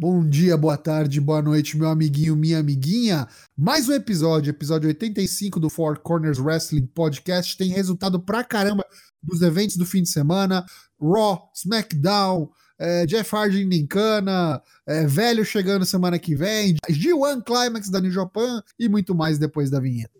Bom dia, boa tarde, boa noite, meu amiguinho, minha amiguinha. Mais um episódio, episódio 85 do Four Corners Wrestling Podcast. Tem resultado pra caramba dos eventos do fim de semana: Raw, SmackDown, é, Jeff Hardy em Cana, é, velho chegando semana que vem, G1 Climax da New Japan e muito mais depois da vinheta.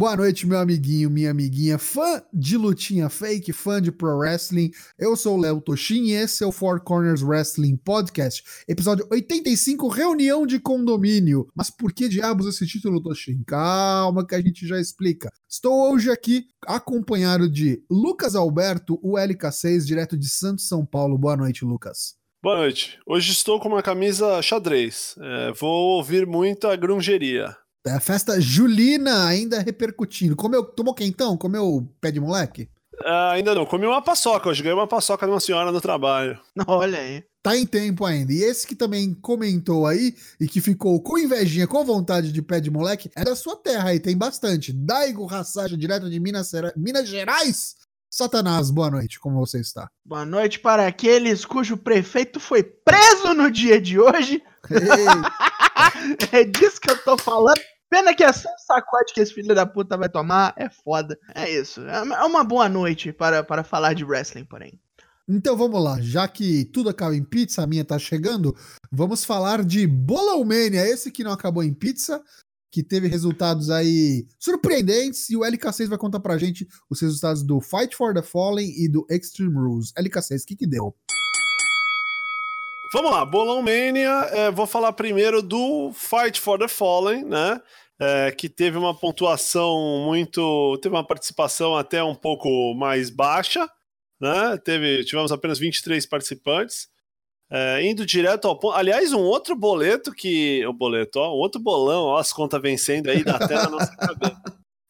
Boa noite, meu amiguinho, minha amiguinha, fã de lutinha fake, fã de pro wrestling. Eu sou o Léo Toshin e esse é o Four Corners Wrestling Podcast, episódio 85, reunião de condomínio. Mas por que diabos esse título, Toshin? Calma que a gente já explica. Estou hoje aqui acompanhado de Lucas Alberto, o LK6, direto de Santos, São Paulo. Boa noite, Lucas. Boa noite. Hoje estou com uma camisa xadrez. É, vou ouvir muita grungeria. É a festa julina ainda repercutindo. Comeu, tomou quentão? Comeu pé de moleque? Ah, ainda não. Comi uma paçoca. Hoje ganhei uma paçoca de uma senhora no trabalho. Olha aí. Tá em tempo ainda. E esse que também comentou aí e que ficou com invejinha, com vontade de pé de moleque, é da sua terra aí, tem bastante. Daigo Rassage, direto de Minas, Minas Gerais. Satanás, boa noite, como você está? Boa noite para aqueles cujo prefeito foi preso no dia de hoje. é disso que eu tô falando. Pena que é só um sacode que esse filho da puta vai tomar. É foda. É isso. É uma boa noite para, para falar de wrestling, porém. Então vamos lá, já que tudo acaba em pizza, a minha tá chegando, vamos falar de Bolão Mania, esse que não acabou em pizza, que teve resultados aí surpreendentes, e o LK6 vai contar pra gente os resultados do Fight for the Fallen e do Extreme Rules. LK6, o que que deu? Vamos lá, Bolão Mania, é, vou falar primeiro do Fight for the Fallen, né? É, que teve uma pontuação muito. teve uma participação até um pouco mais baixa, né? Teve, tivemos apenas 23 participantes. É, indo direto ao ponto. Aliás, um outro boleto que. O boleto, ó, um outro bolão, ó, as contas vencendo aí da tela na nossa cabeça.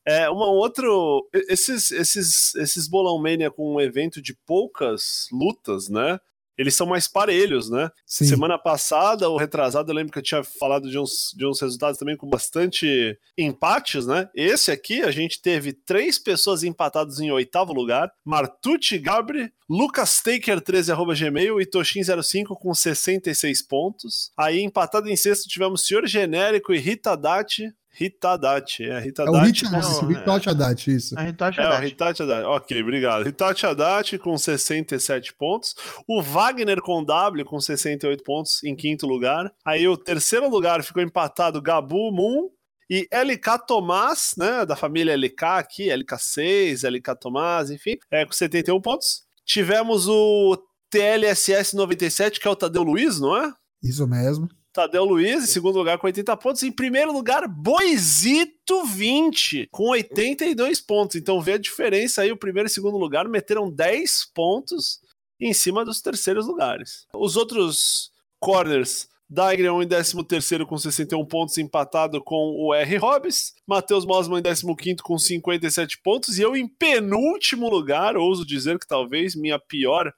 É, uma outro. Esses, esses, esses bolão mania com um evento de poucas lutas, né? Eles são mais parelhos, né? Sim. Semana passada, ou retrasado, eu lembro que eu tinha falado de uns, de uns resultados também com bastante empates, né? Esse aqui, a gente teve três pessoas empatadas em oitavo lugar: Martucci Gabri, Lucas Taker 13 arroba gmail e Toshin05 com 66 pontos. Aí, empatado em sexto, tivemos Senhor Genérico e Rita Dati Hitadachi, é Hitadachi. É o Hitachi Haddad, isso. É, Hitachi. É, o Hitachi Haddad. Ok, obrigado. Hitachi Haddad com 67 pontos. O Wagner com W com 68 pontos em quinto lugar. Aí o terceiro lugar ficou empatado Gabu Moon e LK Tomás, né, da família LK aqui, LK6, LK Tomás, enfim, é, com 71 pontos. Tivemos o TLSS 97, que é o Tadeu Luiz, não é? Isso mesmo. Tadeu Luiz, em segundo lugar, com 80 pontos. Em primeiro lugar, Boisito 20, com 82 pontos. Então vê a diferença aí, o primeiro e segundo lugar meteram 10 pontos em cima dos terceiros lugares. Os outros corners, Daigreon em 13 com 61 pontos, empatado com o R. Hobbs. Matheus Mosman em 15 com 57 pontos. E eu em penúltimo lugar, ouso dizer que talvez minha pior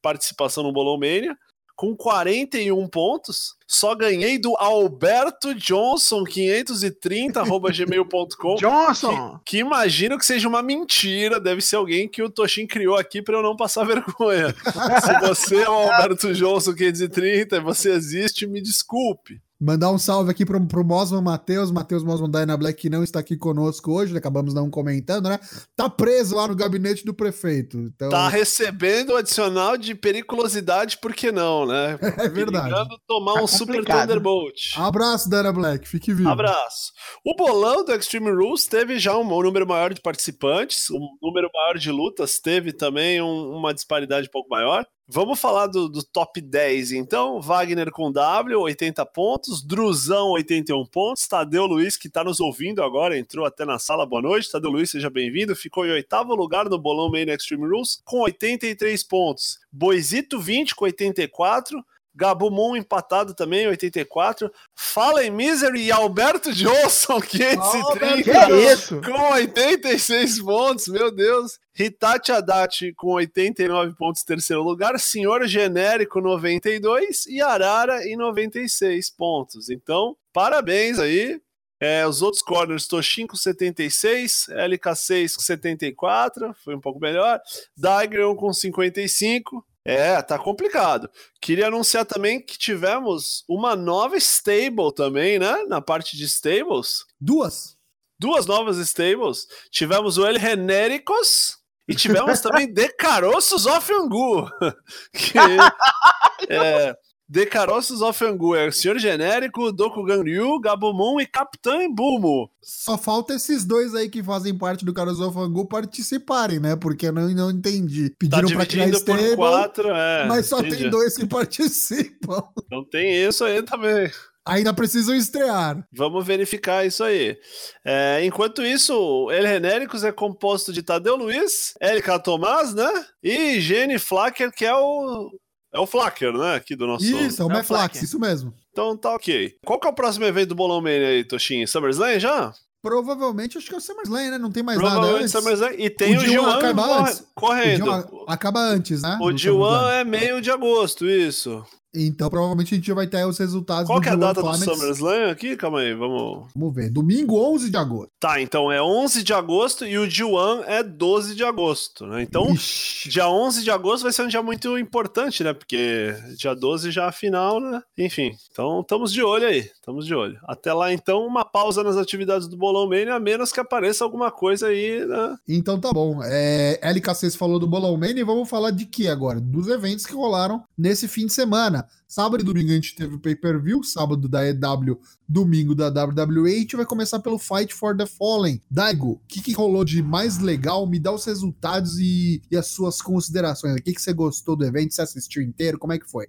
participação no Bolão Mania, com 41 pontos. Só ganhei do Alberto Johnson, 530, gmail.com. Johnson! Que, que, imagino que seja uma mentira. Deve ser alguém que o Toshin criou aqui para eu não passar vergonha. Se você é o Alberto Johnson, 530, você existe, me desculpe. Mandar um salve aqui pro, pro Mosman Matheus, Matheus Mosman Dyna Black, que não está aqui conosco hoje, acabamos não comentando, né? Tá preso lá no gabinete do prefeito. Então... Tá recebendo o adicional de periculosidade, por que não, né? É verdade. tomar tá um Super Thunderbolt. Abraço, Dyna Black, fique vivo. Abraço. O bolão do Extreme Rules teve já um, um número maior de participantes, um número maior de lutas, teve também um, uma disparidade um pouco maior. Vamos falar do, do, top 10, então. Wagner com W, 80 pontos. Druzão, 81 pontos. Tadeu Luiz, que está nos ouvindo agora, entrou até na sala. Boa noite. Tadeu Luiz, seja bem-vindo. Ficou em oitavo lugar no Bolão Main Extreme Rules, com 83 pontos. Boisito, 20, com 84. Gabumon empatado também, 84. Fallen Misery e Alberto Johnson, 530. que é isso? Com 86 pontos, meu Deus. Hitachi Adachi com 89 pontos, terceiro lugar. Senhor Genérico, 92. E Arara em 96 pontos. Então, parabéns aí É, os outros corners, Toshin com 76, LK6 com 74, foi um pouco melhor. Daigron com 55. É, tá complicado. Queria anunciar também que tivemos uma nova stable também, né? Na parte de stables. Duas. Duas novas stables. Tivemos o El Genéricos e tivemos também Decarossos of Angu. que, é, Decarossos of Angu é o Senhor Genérico, Dokugan Ryu, Gabumon e Capitão Bumo. Só falta esses dois aí que fazem parte do Caros of Angu participarem, né? Porque eu não, não entendi. Pediram tá pra criar stable, por quatro, é, mas só entendi. tem dois que participam. Então tem isso aí também. Ainda precisam estrear. Vamos verificar isso aí. É, enquanto isso, o El Genéricos é composto de Tadeu Luiz, LK Tomás, né? E Jenny Flacker, que é o. É o Flacker, né? Aqui do nosso. Isso, é o É o isso mesmo. Então tá ok. Qual que é o próximo evento do Bolão Mania aí, Toshin? SummerSlam já? Provavelmente acho que é o SummerSlam, né? Não tem mais nada Provavelmente antes. SummerSlam. E tem o, O G1 G1 acaba corre- antes. correndo. O G1 acaba antes, né? O No G1 SummerSlam. é meio de agosto, isso. Então provavelmente a gente vai ter os resultados Qual do que é a G1 data do Climax. SummerSlam aqui? Calma aí, vamos. Vamos ver. Domingo 11 de agosto. Tá, então é 11 de agosto e o G1 é 12 de agosto, né? Então, Ixi. dia 11 de agosto vai ser um dia muito importante, né? Porque dia 12 já é a final, né? Enfim, então estamos de olho aí, estamos de olho. Até lá, então, uma pausa nas atividades do Bolão Mania, a menos que apareça alguma coisa aí, né? Então tá bom. É, LKC falou do Bolão Mania e vamos falar de que agora? Dos eventos que rolaram nesse fim de semana. Sábado e domingo a gente teve o pay-per-view, sábado da EW, domingo da WWE. A gente vai começar pelo Fight for the Fallen. Daigo, o que, que rolou de mais legal? Me dá os resultados e, e as suas considerações. O que, que você gostou do evento? Você assistiu inteiro? Como é que foi?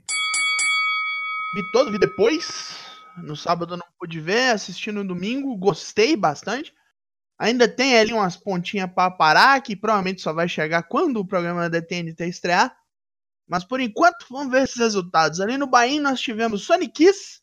Vi todo, vi depois. No sábado eu não pude ver, assisti no domingo, gostei bastante. Ainda tem ali umas pontinhas pra parar, que provavelmente só vai chegar quando o programa da TNT estrear. Mas por enquanto, vamos ver esses resultados. Ali no Bahia nós tivemos Sonic Kiss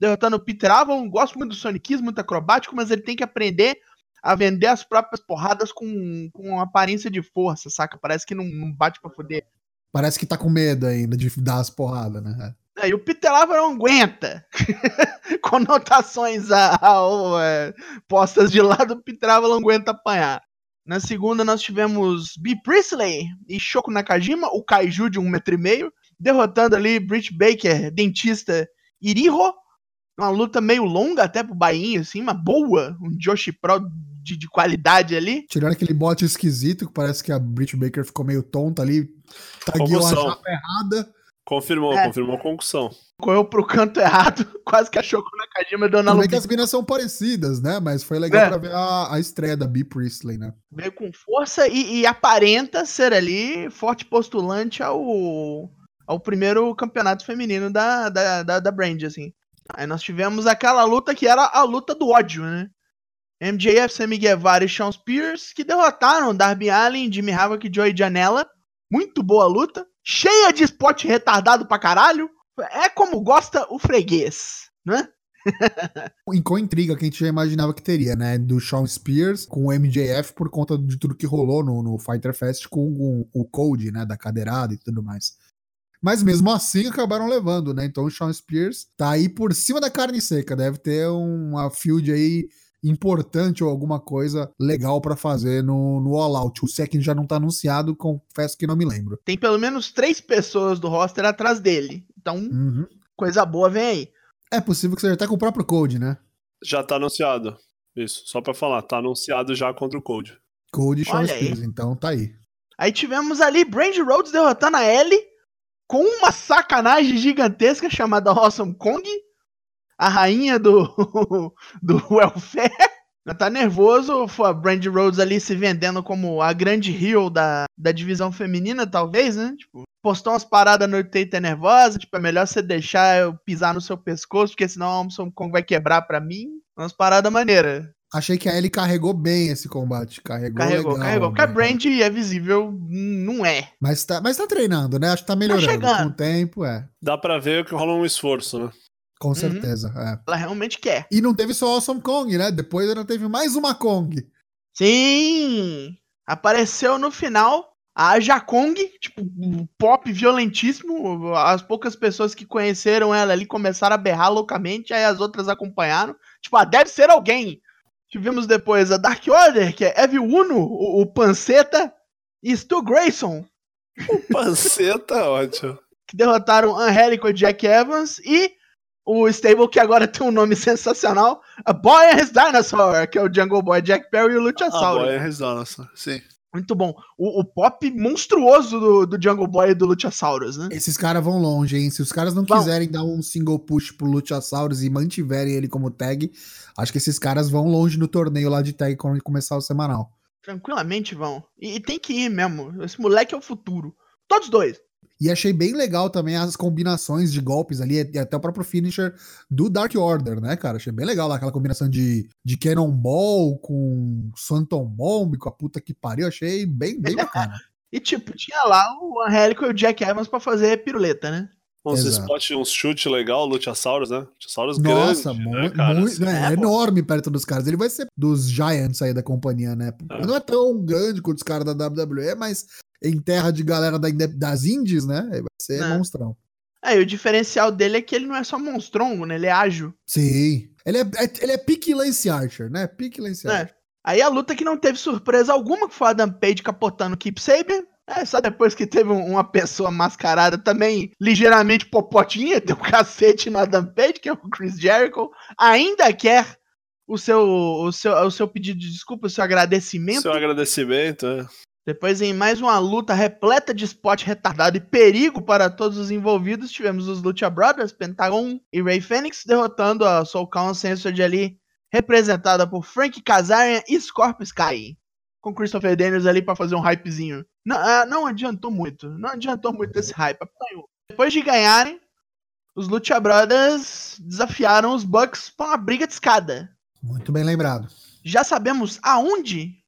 derrotando o Peter Avon. Gosto muito do Sonic Kiss, muito acrobático, mas ele tem que aprender a vender as próprias porradas com, com aparência de força, saca? Parece que não, não bate pra fuder. Parece que tá com medo ainda de dar as porradas, né? É, e o Peter Lava não aguenta. Conotações a- ao, é, postas de lado, o Peter Lava não aguenta apanhar. Na segunda nós tivemos B. Priestley e Shoko Nakajima, o Kaiju de um metro e meio, derrotando ali Britt Baker, dentista Iriho. Uma luta meio longa até pro Bainho, assim, uma boa, um Joshi Pro de, de qualidade ali. Tirando aquele bote esquisito, que parece que a Britt Baker ficou meio tonta ali, tagueou a chapa errada. Confirmou, É. confirmou a concussão. Correu pro canto errado, quase que a Shoko Nakajima deu na luta. que as minas são parecidas, né? Mas foi legal É. pra ver a, a estreia da B. Priestley, né? veio com força e, e aparenta ser ali forte postulante ao, ao primeiro campeonato feminino da, da, da, da Brand, assim. Aí nós tivemos aquela luta que era a luta do ódio, né? MJF, Sammy Guevara e Sean Spears, que derrotaram Darby Allin, Jimmy Havoc e Joey Janela. Muito boa luta. Cheia de spot retardado pra caralho. É como gosta o freguês, né? E com intriga que a gente já imaginava que teria, né? Do Sean Spears com o MJF por conta de tudo que rolou no, no Fighter Fest com o, o Code, né? Da cadeirada e tudo mais. Mas mesmo assim acabaram levando, né? Então o Sean Spears tá aí por cima da carne seca. Deve ter uma field aí importante ou alguma coisa legal pra fazer no, no All Out. O se que já não tá anunciado, confesso que não me lembro. Tem pelo menos três pessoas do roster atrás dele. Então, Uhum. coisa boa vem aí. É possível que seja até com o próprio Code, né? Já tá anunciado. Isso, só pra falar, tá anunciado já contra o Code. Code e Sean. Spears, então tá aí. Aí tivemos ali Brandy Rhodes derrotando a Ellie com uma sacanagem gigantesca chamada Awesome Kong, a rainha do, do welfare. Ela Tá nervoso, foi a Brandy Rhodes ali se vendendo como a grande heel da, da divisão feminina, talvez, né? Tipo, postou umas paradas no Twitter nervosa, tipo, é melhor você deixar eu pisar no seu pescoço, porque senão a Awesome Kong vai quebrar pra mim. Umas paradas maneiras. Achei que a Ellie carregou bem esse combate. Carregou, Carregou, legal, carregou. Porque a né? Brandy é visível, não é. Mas tá, mas tá treinando, né? Acho que tá melhorando. chegando. Com o tempo, é. Dá pra ver que rola um esforço, né? Com certeza, é. Ela realmente quer. E não teve só Awesome Kong, né? Depois ainda teve mais uma Kong. Sim! Apareceu no final a Jakong, tipo, um pop violentíssimo. As poucas pessoas que conheceram ela ali começaram a berrar loucamente, aí as outras acompanharam. Tipo, ah, deve ser alguém. Tivemos depois a Dark Order, que é Evil Uno, o, o Panceta, e Stu Grayson. O Panceta, ótimo. Que derrotaram Angélico e Jack Evans e o stable que agora tem um nome sensacional, a Boy and His Dinosaur, que é o Jungle Boy, Jack Perry e o Luchasaurus. A Boy and His Dinosaur, sim. Muito bom. O, o pop monstruoso do, do, Jungle Boy e do Luchasaurus, né? Esses caras vão longe, hein? Se os caras não quiserem dar um single push pro Luchasaurus e mantiverem ele como tag, acho que esses caras vão longe no torneio lá de tag quando começar o semanal. Tranquilamente vão. E, e tem que ir mesmo. Esse moleque é o futuro. Todos dois. E achei bem legal também as combinações de golpes ali, e até o próprio finisher do Dark Order, né, cara? Achei bem legal lá, aquela combinação de, de Cannonball com Phantom Bomb, com a puta que pariu. Achei bem, bem bacana. e tipo, tinha lá o Angélico e o Jack Evans pra fazer piruleta, né? Uns spots, uns chutes legal, Luchasaurus, né? Luchasaurus Nossa, grande, né, cara? Muito, é, é enorme perto dos caras. Ele vai ser dos Giants aí da companhia, né? É. Não é tão grande quanto os caras da WWE, mas em terra de galera da, das indies, né? Vai ser é. monstrão. É, e o diferencial dele é que ele não é só monstrongo, né? Ele é ágil. Sim. Ele é, é ele é pique Lance Archer, né? Pique Lance é. Archer. Aí a luta que não teve surpresa alguma, que foi a Adam Page capotando o Keep Sabian. É, só depois que teve uma pessoa mascarada também ligeiramente popotinha, deu um cacete no Adam Page, que é o Chris Jericho. Ainda quer o seu, o seu, o seu pedido de desculpa, o seu agradecimento. Seu agradecimento, é. Depois, em mais uma luta repleta de spot retardado e perigo para todos os envolvidos, tivemos os Lucha Brothers, Pentagon e Ray Phoenix derrotando a Soul Council ali, representada por Frank Kazarian e Scorpio Sky. Com Christopher Daniels ali para fazer um hypezinho. Não, ah, não adiantou muito. Não adiantou muito esse hype. Depois de ganharem, os Lucha Brothers desafiaram os Bucks para uma briga de escada. Muito bem lembrado. Já sabemos aonde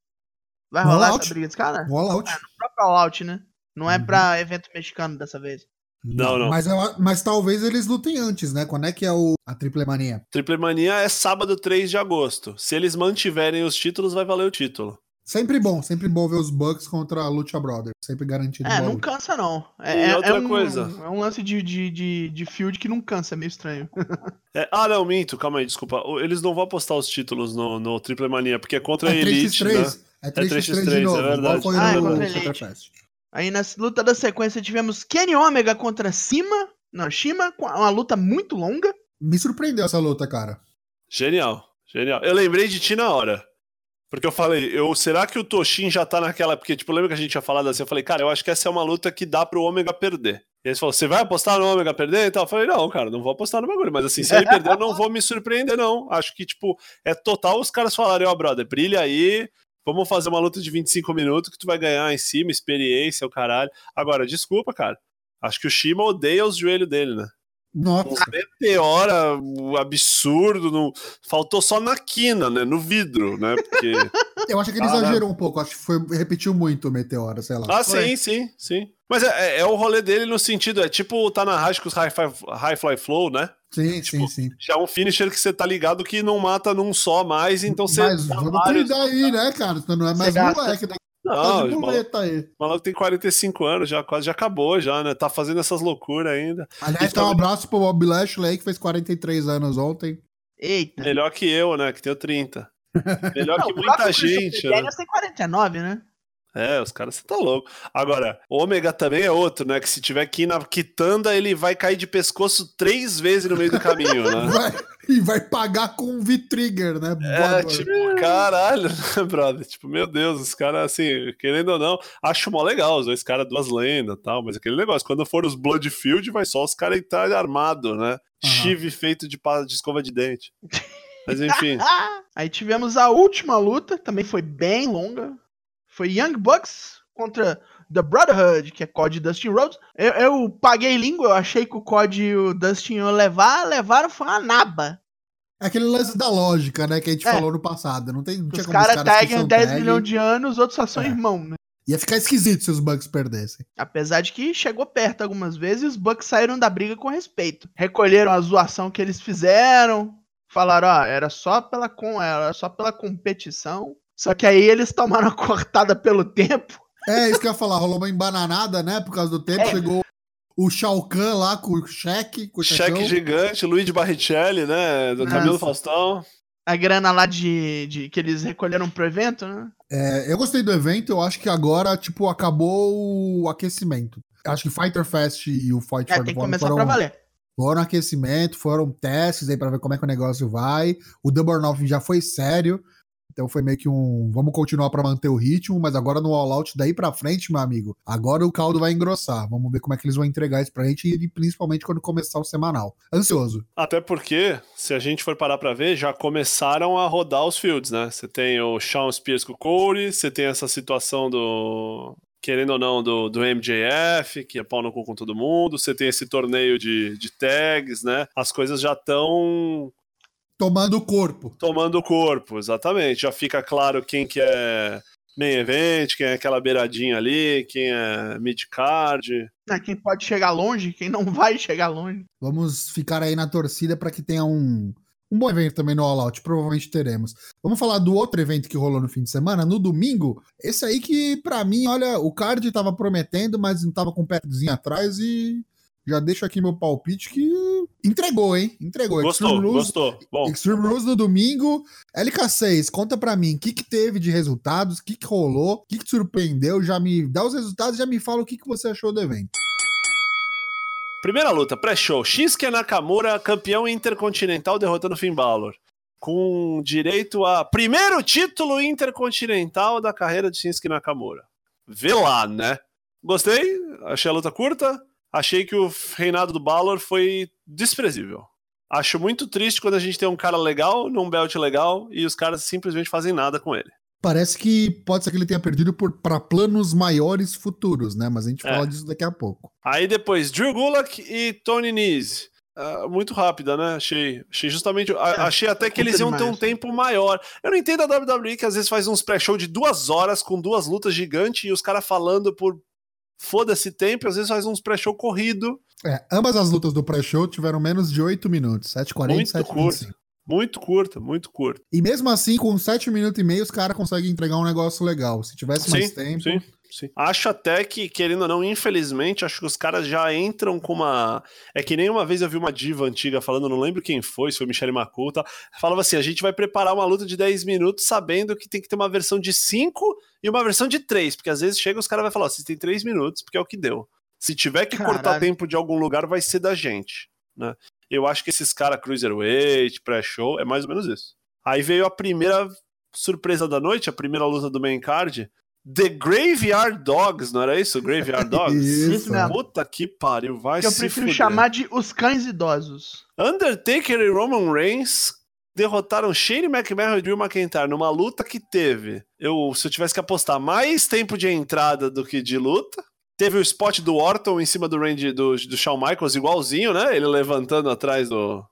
Vai rolar essa briga dos caras? Rollout. É, no próprio Rollout, né? Não é uhum. pra evento mexicano dessa vez. Não, não. Mas, mas talvez eles lutem antes, né? Quando é que é o, a Triple Mania? Triple Mania é sábado 3 de agosto. Se eles mantiverem os títulos, vai valer o título. Sempre bom, sempre bom ver os Bucks contra a Lucha Brothers. Sempre garantido. É, não cansa, não. É, é, outra é um, coisa. É um lance de, de, de, de field que não cansa, é meio estranho. É, ah, não, minto, calma aí, desculpa. Eles não vão apostar os títulos no, no Triple Mania, porque é contra a Elite. 3x3. Né? É 3x3, é 3x3 de novo, é verdade. foi ah, no, no Aí na luta da sequência tivemos Kenny Omega contra Cima, não, Shima, uma luta muito longa. Me surpreendeu essa luta, cara. Genial, genial. Eu lembrei de ti na hora. Porque eu falei, eu, será que o Toshin já tá naquela. Porque, tipo, lembra que a gente tinha falado assim? Eu falei, cara, eu acho que essa é uma luta que dá pro Ômega perder. E ele falou, você vai apostar no Ômega perder e tal? Eu falei, não, cara, não vou apostar no bagulho. Mas assim, se ele perder, eu não vou me surpreender, não. Acho que, tipo, é total os caras falarem, ó, oh, brother, brilha aí, Vamos fazer uma luta de 25 minutos que tu vai ganhar em cima, experiência, o caralho. Agora, desculpa, cara. Acho que o Shima odeia os joelhos dele, né? Nossa. meteora absurdo. No... Faltou só na quina, né? No vidro, né? Porque. Eu acho que ele exagerou um pouco. Acho que foi, repetiu muito o meteora, sei lá. Ah, sim, sim, sim. Mas é, é, é, o rolê dele no sentido, é tipo tá na com os High, high Fly Flow, né? Sim, tipo, sim, sim. Já é um finisher que você tá ligado que não mata num só mais, então você. Mas vamos vários... aí, né, cara? Não é mais um moleque, né? Não, tá muleta aí. O maluco tem 45 anos, já quase já acabou, já, né? Tá fazendo essas loucuras ainda. Aliás, tá um abraço pro Bob Lashley, que fez 43 anos ontem. Eita. Melhor que eu, né? Que tenho 30. Melhor não, que muita gente. O né? tem 49, né? É, os caras, você tá louco. Agora, ômega também é outro, né? Que se tiver aqui na quitanda, ele vai cair de pescoço três vezes no meio do caminho, né? E vai pagar com um V-Trigger, né? É, tipo, caralho, né, brother? Tipo, meu Deus, os caras, assim, querendo ou não, acho mó legal, os dois caras, duas lendas e tal, mas aquele negócio, quando for os Bloodfield, vai só os caras entrar armado, né? Uhum. Chive feito de, de escova de dente. Mas enfim. Aí tivemos a última luta, também foi bem longa, foi Young Bucks contra The Brotherhood, que é COD Dustin Rhodes. Eu, eu, paguei língua, eu achei que o COD e o Dustin iam levar, levaram foi uma naba. É aquele lance da lógica, né, que a gente é. falou no passado. Não tem, não os como cara taggam 10 tag. milhões de anos, os outros só são é. irmãos, né? Ia ficar esquisito se os Bucks perdessem. Apesar de que chegou perto algumas vezes, os Bucks saíram da briga com respeito. Recolheram a zoação que eles fizeram, falaram, ó, era só pela com, era só pela competição. Só que aí eles tomaram a cortada pelo tempo. É, isso que eu ia falar, rolou uma embananada, né? Por causa do tempo, é. chegou o Shao Kahn lá com o cheque. cheque gigante, Luiz Barrichelli, né? Do Camilo Faustão. A grana lá de, de que eles recolheram pro evento, né? É, eu gostei do evento, eu acho que agora, tipo, acabou o aquecimento. Acho que Fighter Fest e o Fight É, for tem the que começar foram, pra valer. foram aquecimento, foram testes aí pra ver como é que o negócio vai. O Double Nothing já foi sério. Então foi meio que um. Vamos continuar pra manter o ritmo, mas agora no All Out, daí pra frente, meu amigo, agora o caldo vai engrossar. Vamos ver como é que eles vão entregar isso pra gente e principalmente quando começar o semanal. Ansioso. Até porque, se a gente for parar pra ver, já começaram a rodar os fields, né? Você tem o Sean Spears com o Corey, você tem essa situação do. Querendo ou não, do, do MJF, que é pau no cu com todo mundo. Você tem esse torneio de, de tags, né? As coisas já estão Tomando o corpo. tomando o corpo, exatamente. Já fica claro quem que é main event, quem é aquela beiradinha ali, quem é mid-card. Ah, Quem pode chegar longe, quem não vai chegar longe. Vamos ficar aí na torcida para que tenha um, um bom evento também no All Out. Provavelmente teremos. Vamos falar do outro evento que rolou no fim de semana, no domingo. Esse aí que, pra mim, olha, o card tava prometendo, mas não tava com o pezinho atrás e. Já deixo aqui meu palpite que entregou, hein? Entregou. Gostou, Extreme Rules, gostou. Bom, Extreme Rules no domingo. LK6, conta pra mim o que, que teve de resultados, o que, que rolou, o que, que te surpreendeu. Já me dá os resultados e já me fala o que, que você achou do evento. Primeira luta, pré-show. Shinsuke Nakamura, campeão intercontinental, derrotando Finn Balor. Com direito a primeiro título intercontinental da carreira de Shinsuke Nakamura. Vê lá, né? Gostei, achei a luta curta. Achei que o reinado do Balor foi desprezível. Acho muito triste quando a gente tem um cara legal, num belt legal, e os caras simplesmente fazem nada com ele. Parece que pode ser que ele tenha perdido para planos maiores futuros, né? Mas a gente É. fala disso daqui a pouco. Aí depois, Drew Gulak e Tony Nese. Ah, muito rápida, né? Achei, achei justamente. a- É, achei até que eles iam ter um tempo maior. Eu não entendo a WWE que às vezes faz uns pré-show de duas horas com duas lutas gigantes e os caras falando por foda-se tempo, às vezes faz uns pré-show corrido. É, ambas as lutas do pré-show tiveram menos de 8 minutos, 7h40 e Muito 7h25. Muito curta, muito curta. E mesmo assim, com 7 minutos e meio, os caras conseguem entregar um negócio legal. Se tivesse mais tempo. Sim, sim. Acho até que, querendo ou não, infelizmente, acho que os caras já entram com uma. É que nem uma vez eu vi uma diva antiga falando, não lembro quem foi, se foi Michelle Makuta, falava assim: a gente vai preparar uma luta de 10 minutos sabendo que tem que ter uma versão de 5 e uma versão de 3, porque às vezes chega os caras vão falar: vocês têm 3 minutos, porque é o que deu. Se tiver que cortar Caralho. tempo de algum lugar, vai ser da gente, né? Eu acho que esses caras Cruiserweight, pré-show, é mais ou menos isso. Aí veio a primeira surpresa da noite, a primeira luta do main card. The Graveyard Dogs, não era isso? Graveyard Dogs? Isso. Isso mesmo. Puta que pariu, vai Que eu prefiro fuder. chamar de os cães idosos. Undertaker e Roman Reigns derrotaram Shane McMahon e Drew McIntyre numa luta que teve, eu, se eu tivesse que apostar, mais tempo de entrada do que de luta. Teve o spot do Orton em cima do range do, do Shawn Michaels, igualzinho, né? Ele levantando atrás do.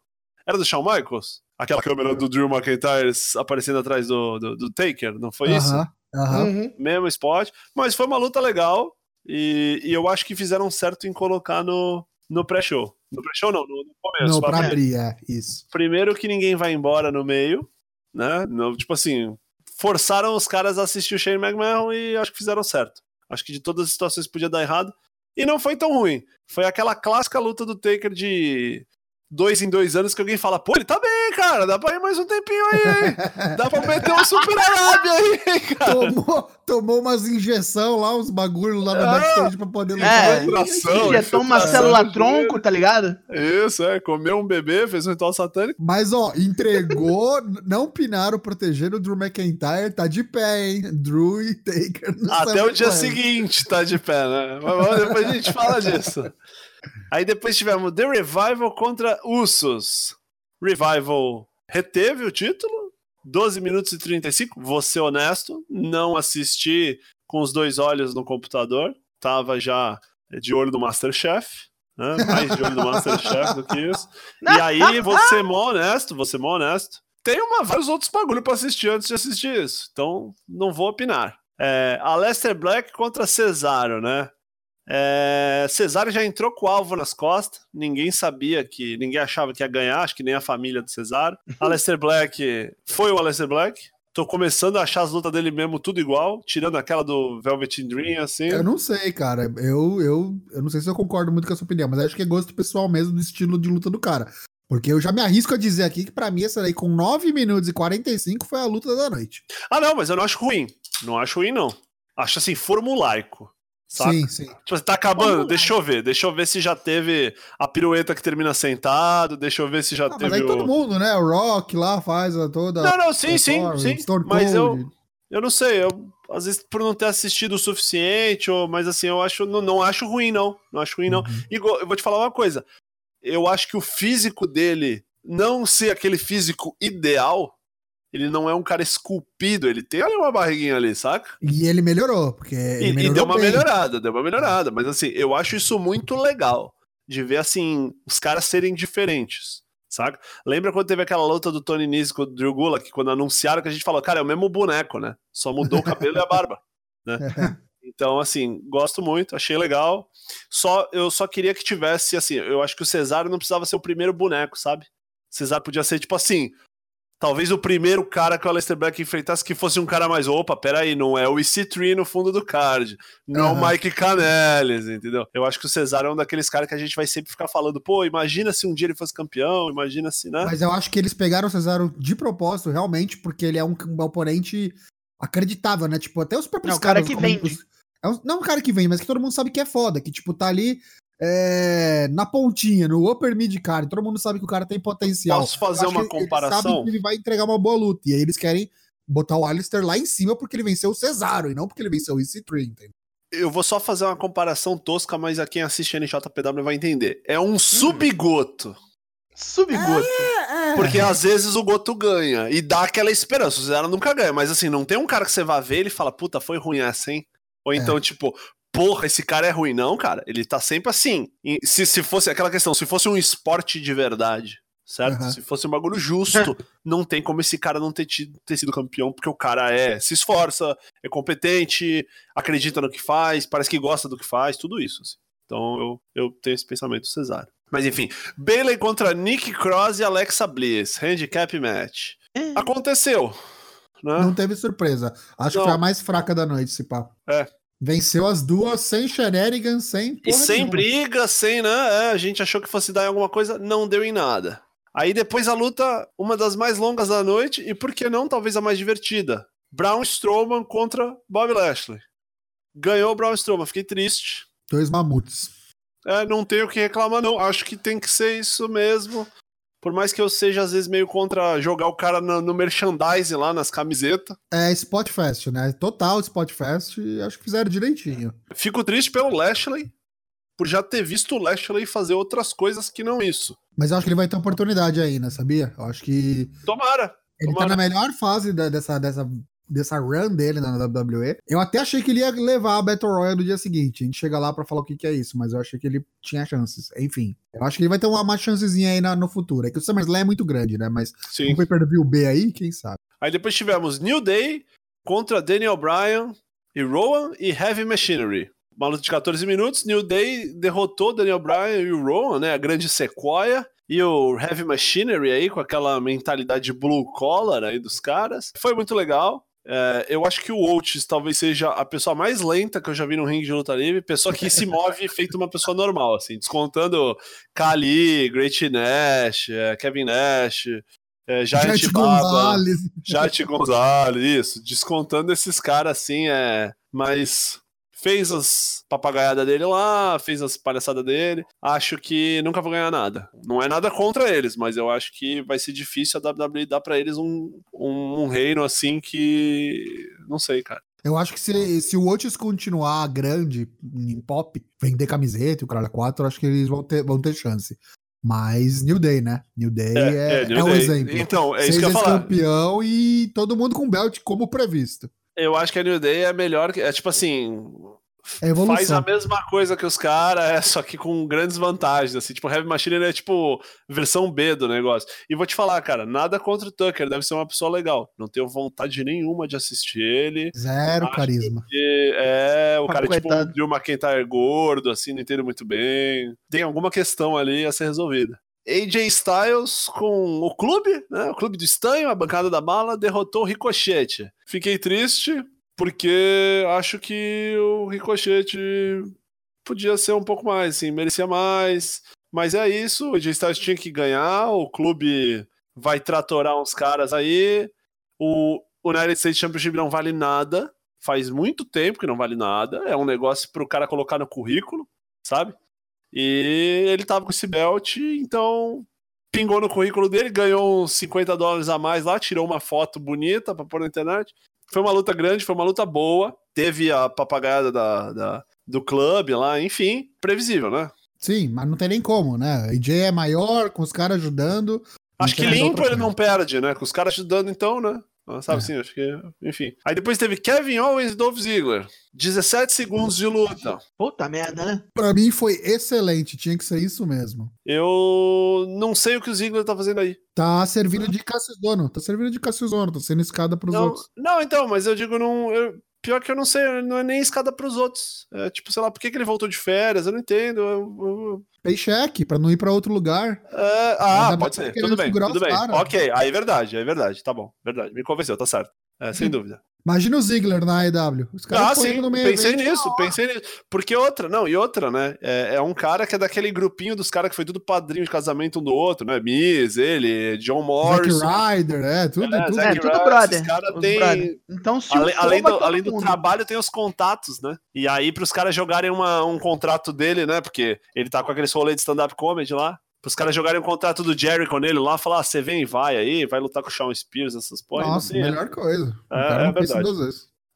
Era do Shawn Michaels? Aquela câmera do Drew McIntyre aparecendo atrás do, do, do Taker, não foi isso? Aham, aham. Uhum. mesmo spot, mas foi uma luta legal e, e eu acho que fizeram certo em colocar no, no pré-show. No pré-show não, no, no começo. Não, pra Pra- abrir, é, isso. Primeiro que ninguém vai embora no meio, né? No- tipo assim, forçaram os caras a assistir o Shane McMahon e acho que fizeram certo. Acho que de todas as situações podia dar errado. E não foi tão ruim. Foi aquela clássica luta do Taker de dois em dois anos que alguém fala, pô, ele tá bem, cara, dá pra ir mais um tempinho aí, hein? Dá pra meter um super arábia aí, hein, cara. tomou, tomou umas injeção lá, uns bagulhos lá no Ah! backstage pra poder É, lutar. infiltração, injetou uma célula tronco, tá ligado? Isso, é, comeu um bebê, fez um ritual satânico. Mas, ó, entregou, não pinaram, protegeram o Drew McIntyre, tá de pé, hein? Drew e Taker. no Até o dia seguinte tá de pé, né? Mas vamos- depois a gente fala disso. Aí depois tivemos The Revival contra Usos. Revival reteve o título, 12 minutos e 35. Vou ser honesto, não assisti com os dois olhos no computador. Tava já de olho no Masterchef. Né? Mais de olho no Masterchef do que isso. E aí, vou ser mó honesto, vou ser mó honesto. Tem uma, vários outros bagulho pra assistir antes de assistir isso. Então, não vou opinar. É, Aleister Black contra Cesaro, né? É, Cesaro já entrou com o alvo nas costas. Ninguém sabia que. Ninguém achava que ia ganhar, acho que nem a família do Cesaro. Aleister Black foi o Aleister Black. Tô começando a achar as lutas dele mesmo tudo igual, tirando aquela do Velvet Dream, assim. Eu não sei, cara. Eu, eu, eu não sei se eu concordo muito com essa opinião, mas acho que é gosto pessoal mesmo do estilo de luta do cara. Porque eu já me arrisco a dizer aqui que pra mim essa daí com 9 minutos e 45 foi a luta da noite. Ah, não, mas eu não acho ruim. Não acho ruim, não. Acho assim, formulaico. Saca? Sim, sim. Tipo, tá acabando? Deixa eu ver. Deixa eu ver se já teve a pirueta que termina sentado. Deixa eu ver se já Ah, teve. mas aí o... todo mundo, né? O Rock lá faz a toda. Não, não, sim, sim, sim. Mas eu, eu não sei, eu, às vezes por não ter assistido o suficiente, ou, mas assim, eu acho, não, não acho ruim, não. Não acho ruim, não. Uhum. E eu vou te falar uma coisa. Eu acho que o físico dele não ser aquele físico ideal, ele não é um cara esculpido, ele tem ali uma barriguinha ali, saca? E ele melhorou, porque E, ele e melhorou deu uma bem. melhorada, deu uma melhorada. Mas assim, eu acho isso muito legal. De ver, assim, os caras serem diferentes. Saca? Lembra quando teve aquela luta do Tony Nese com o Drew Gulak, quando anunciaram que a gente falou, cara, é o mesmo boneco, né? Só mudou o cabelo e a barba. Né? Então, assim, gosto muito, achei legal. Só eu só queria que tivesse, assim, eu acho que o Cesário não precisava ser o primeiro boneco, sabe? Cesário podia ser, tipo assim, talvez o primeiro cara que o Aleister Black enfrentasse que fosse um cara mais, opa, peraí, não é o EC3 no fundo do card, não é o. Mike Canellis, entendeu? Eu acho que o Cesário é um daqueles caras que a gente vai sempre ficar falando, pô, imagina se um dia ele fosse campeão, imagina se, né? Mas eu acho que eles pegaram o Cesaro de propósito, realmente, porque ele é um, um oponente acreditável, né? Tipo, até os próprios É um cara caras, que vende. os- é um- não um cara que vem, mas que todo mundo sabe que é foda, que, tipo, tá ali é, na pontinha, no upper mid card, todo mundo sabe que o cara tem potencial. Posso fazer uma comparação? sabem que ele vai entregar uma boa luta, e aí eles querem botar o Alistair lá em cima porque ele venceu o Cesaro, e não porque ele venceu o EC3, entendeu? Eu vou só fazer uma comparação tosca, mas a quem assiste NJPW vai entender. É um subgoto. Subgoto. Porque às vezes o Goto ganha e dá aquela esperança. O Zero nunca ganha, mas assim, não tem um cara que você vai ver e ele fala, puta, foi ruim essa, hein? Ou então, tipo, porra, esse cara é ruim. Não, cara, ele tá sempre assim. Se, se fosse aquela questão, se fosse um esporte de verdade, certo? Aham. Se fosse um bagulho justo, não tem como esse cara não ter, tido, ter sido campeão, porque o cara é, se esforça, é competente, acredita no que faz, parece que gosta do que faz, tudo isso. assim. Então eu, eu tenho esse pensamento do Cesário. Mas enfim, Bailey contra Nick Cross e Alexa Bliss, handicap match. É. Aconteceu. Né? Não teve surpresa. Acho Não. que foi a mais fraca da noite, esse papo. É. Venceu as duas sem shenanigans, sem E sem nenhuma. briga, sem, né? é, a gente achou que fosse dar em alguma coisa, não deu em nada. Aí depois a luta, uma das mais longas da noite, e por que não, talvez a mais divertida. Braun Strowman contra Bob Lashley. Ganhou o Braun Strowman, fiquei triste. Dois mamutes. É, não tenho o que reclamar, não. Acho que tem que ser isso mesmo. Por mais que eu seja, às vezes, meio contra jogar o cara no, no merchandising lá, nas camisetas. É Spotfest, né? Total Spotfest acho que fizeram direitinho. Fico triste pelo Lashley, por já ter visto o Lashley fazer outras coisas que não isso. Mas eu acho que ele vai ter oportunidade aí, né? Sabia? Eu acho que Tomara. ele Tomara. tá na melhor fase da- dessa, dessa, dessa run dele na WWE. Eu até achei que ele ia levar a Battle Royale no dia seguinte. A gente chega lá pra falar o que, que é isso, mas eu achei que ele tinha chances. Enfim, eu acho que ele vai ter uma, uma chancezinha aí na- no futuro. É que o SummerSlam é muito grande, né? Mas Sim. um pay per view B aí, quem sabe? Aí depois tivemos New Day contra Daniel Bryan e Rowan e Heavy Machinery. Uma luta de 14 minutos. New Day derrotou Daniel Bryan e o Rowan, né? A grande sequoia. E o Heavy Machinery aí, com aquela mentalidade blue collar aí dos caras. Foi muito legal. É, eu acho que o Oates talvez seja a pessoa mais lenta que eu já vi no ringue de luta livre, pessoa que se move feito uma pessoa normal, assim, descontando Kali, Great Nash, é, Kevin Nash, é, Baba, Gonzalez. Jate Gonzalez, isso, descontando esses caras assim, é. Mas fez as papagaiadas dele lá, fez as palhaçadas dele. Acho que nunca vou ganhar nada. Não é nada contra eles, mas eu acho que vai ser difícil a WWE dar pra eles um, um, um reino assim que. Não sei, cara. Eu acho que se, se o Otis continuar grande em pop, vender camiseta e o cara 4, eu acho que eles vão ter, vão ter chance. Mas New Day, né? New Day é, New é o Day. exemplo. Então, é isso que eu ia Seis falar. campeão e todo mundo com belt como previsto. Eu acho que a New Day é melhor que. É tipo assim. É. Faz a mesma coisa que os caras, é, só que com grandes vantagens, assim, tipo, Heavy Machine é tipo versão B do negócio. E vou te falar, cara, nada contra o Tucker, deve ser uma pessoa legal. Não tenho vontade nenhuma de assistir ele. Zero Acho carisma. porque é, o Ah, cara é tipo um Drew McIntyre gordo, assim, não entendo muito bem. Tem alguma questão ali a ser resolvida. AJ Styles com o clube, né? O clube do estanho, a bancada da bala, derrotou o Ricochete. Fiquei triste, porque acho que o Ricochete podia ser um pouco mais, assim, merecia mais. Mas é isso, o AJ Styles tinha que ganhar, o clube vai tratorar uns caras aí, o United States Championship não vale nada, faz muito tempo que não vale nada, é um negócio pro cara colocar no currículo, sabe? E ele tava com esse belt, então pingou no currículo dele, ganhou uns 50 dólares a mais lá, tirou uma foto bonita pra pôr na internet. Foi uma luta grande, foi uma luta boa. Teve a papagaiada da, da do clube lá, enfim, previsível, né? Sim, mas não tem nem como, né? A AJ é maior, com os caras ajudando. Acho que limpo ele não perde, né? Com os caras ajudando, então, né? Sabe é. assim, acho que. Enfim. Aí depois teve Kevin Owens e Dolph Ziggler. 17 segundos de luta. Puta merda, né? Pra mim foi excelente, tinha que ser isso mesmo. Eu não sei o que o Ziggler tá fazendo aí. Tá servindo de Cassius Dono, tá servindo de Cassius Dono, tá sendo escada pros não, outros. Não, então, mas eu digo, não. Eu, pior que eu não sei, não é nem escada pros outros. É, tipo, sei lá, por que, que ele voltou de férias? Eu não entendo. Eu, eu, paycheck para não ir para outro lugar. É, ah, pode ser. Tudo bem, tudo bem. Cara. Ok, aí é verdade, é verdade. Tá bom, verdade. Me convenceu, tá certo. É, sem dúvida. Imagina o Ziggler na AEW. Os caras ah, sim, no meio pensei evento. nisso, pensei nisso. Porque outra, não, e outra, né? É, é, um cara que é daquele grupinho dos caras que foi tudo padrinho de casamento um do outro, né? Miz, ele, John Morrison. Zack Ryder, é, tudo, é, tudo. É, tudo Ryder, brother. Cara tem... brother. Então, se além, além, do, além do trabalho, tem os contatos, né? E aí, pros caras jogarem uma, um contrato dele, né? Porque ele tá com aqueles rolê de stand-up comedy lá os caras jogarem um contrato do Jericho nele lá, falar, ah, você vem e vai aí, vai lutar com o Shawn Spears, essas porra. Nossa, assim, melhor coisa. É, é verdade.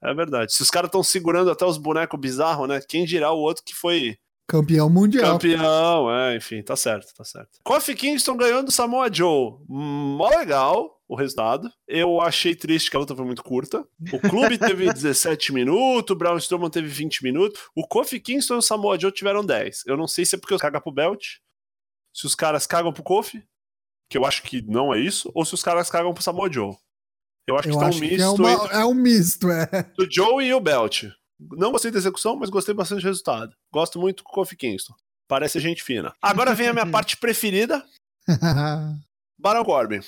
É verdade. Se os caras estão segurando até os bonecos bizarros, né? Quem dirá o outro que foi Campeão mundial. Campeão, é, enfim, tá certo, tá certo. Kofi Kingston ganhando Samoa Joe. Mó legal o resultado. Eu achei triste que a luta foi muito curta. O clube teve 17 minutos, o Braun Strowman teve 20 minutos. O Kofi Kingston e o Samoa Joe tiveram 10. Eu não sei se é porque os caras pro belt, se os caras cagam pro Kofi, que eu acho que não é isso, ou se os caras cagam pro Samoa Joe. Eu acho eu que tá um misto. É, uma, é, um misto, é. Do Joe e o Belt. Não gostei da execução, mas gostei bastante do resultado. Gosto muito do Kofi Kingston. Parece gente fina. Agora vem a minha parte preferida. Baron Corbin.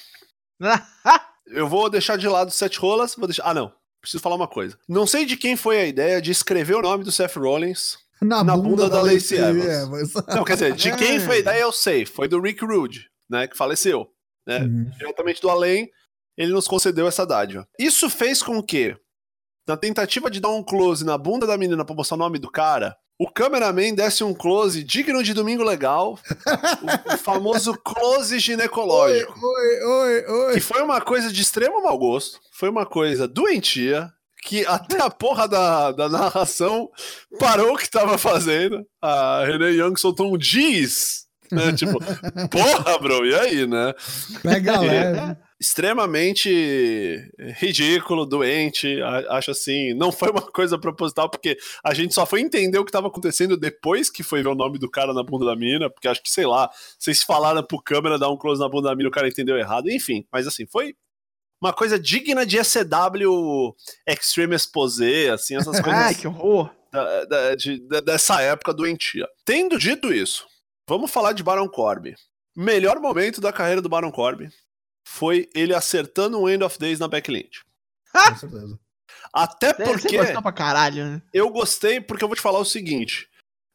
Eu vou deixar de lado sete rolas. Vou deixar... Ah, não. Preciso falar uma coisa. Não sei de quem foi a ideia de escrever o nome do Seth Rollins na, na bunda, bunda, da, da Lacey Evans. Evans. Não, quer dizer, de quem foi a ideia eu sei. Foi do Rick Rude, né? Que faleceu. Né? Uhum. Diretamente do além ele nos concedeu essa dádiva. Isso fez com que, na tentativa de dar um close na bunda da menina pra mostrar o nome do cara, o cameraman desse um close digno de domingo legal, o, famoso close ginecológico. Oi, oi, oi, que foi uma coisa de extremo mau gosto, foi uma coisa doentia, que até a porra da, da narração parou o que tava fazendo. A René Young soltou um diz. Né? Tipo, porra, bro, e aí, né? Pega leve extremamente ridículo, doente, acho assim, não foi uma coisa proposital, porque a gente só foi entender o que estava acontecendo depois que foi ver o nome do cara na bunda da mina, porque acho que, sei lá, vocês falaram pro câmera dar um close na bunda da mina, o cara entendeu errado, enfim, mas assim, foi uma coisa digna de ECW Extreme Exposé, assim, essas coisas. Ai, que horror! Da, da, de, da, dessa época doentia. Tendo dito isso, vamos falar de Baron Corbin. Melhor momento da carreira do Baron Corbin foi ele acertando o End of Days na backlink. Com certeza. Até porque. Você pra caralho, né? Eu gostei porque eu vou te falar o seguinte: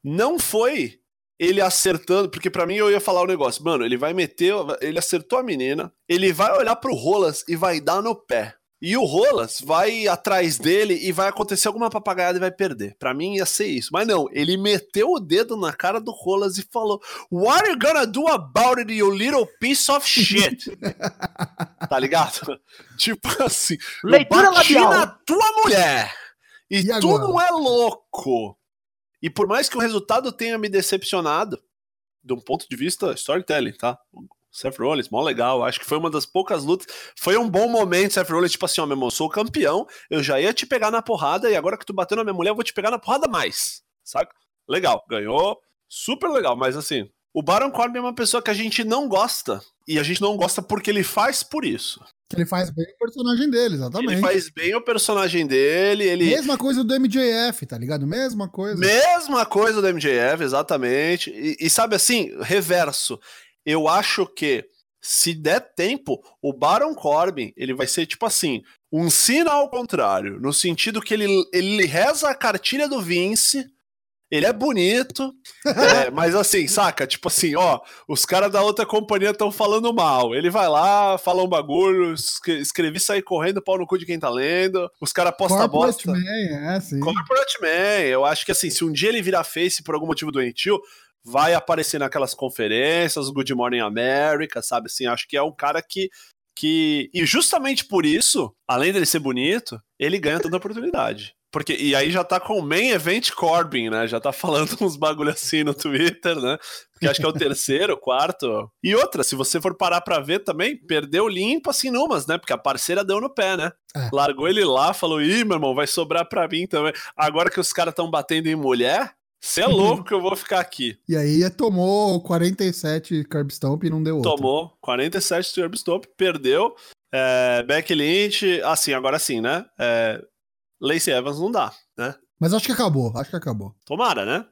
não foi ele acertando, porque para mim eu ia falar o negócio, mano, ele vai meter, ele acertou a menina, ele vai olhar pro Rolas e vai dar no pé. E o Rolas vai atrás dele e vai acontecer alguma papagaiada e vai perder. Para mim ia ser isso. Mas não, ele meteu o dedo na cara do Rolas e falou: What are you gonna do about it, you little piece of shit? tá ligado? Tipo assim, Leitura eu bati labial. na tua mulher. E, E tu agora? não é louco. E por mais que o resultado tenha me decepcionado, de um ponto de vista storytelling, tá? Seth Rollins, mó legal. Acho que foi uma das poucas lutas. Foi um bom momento, Seth Rollins, tipo assim, ó, meu irmão, eu sou campeão, eu já ia te pegar na porrada e agora que tu bateu na minha mulher, eu vou te pegar na porrada mais. Saca? Legal, ganhou, super legal, mas assim, o Baron Corbin é uma pessoa que a gente não gosta. E a gente não gosta porque ele faz por isso. Que ele faz bem o personagem dele, exatamente. Ele faz bem o personagem dele, ele. Mesma coisa do MJF, tá ligado? Mesma coisa. Mesma coisa do MJF, exatamente. E, e sabe assim, reverso. Eu acho que se der tempo, o Baron Corbin, ele vai ser tipo assim, um sino ao contrário, no sentido que ele, ele reza a cartilha do Vince, Ele é bonito, é, mas assim, saca? Tipo assim, ó, os caras da outra companhia estão falando mal. Ele vai lá, fala um bagulho, escrevi sair correndo, pau no cu de quem tá lendo. Os caras postam bosta. Man, é, sim. Corporate Man. Eu acho que assim, se um dia ele virar face por algum motivo doentio, vai aparecer naquelas conferências, Good Morning America, sabe? Assim, acho que é um cara que que e justamente por isso, além dele ser bonito, ele ganha toda a oportunidade. Porque, e aí já tá com o main event Corbin, né? Já tá falando uns bagulho assim no Twitter, né? Porque acho que é o terceiro, quarto. E outra, se você for parar pra ver também, perdeu limpo assim numas, né? Porque a parceira deu no pé, né? É. Largou ele lá, falou: ih, meu irmão, vai sobrar pra mim também. Agora que os caras estão batendo em mulher, você é louco que eu vou ficar aqui. E aí tomou 47 Curb Stomp e não deu outro. Tomou 47 Curb Stomp, perdeu. É, Beck Lynch, assim, agora sim, né? É, Lacey Evans não dá, né? Mas acho que acabou, acho que acabou. Tomara, né?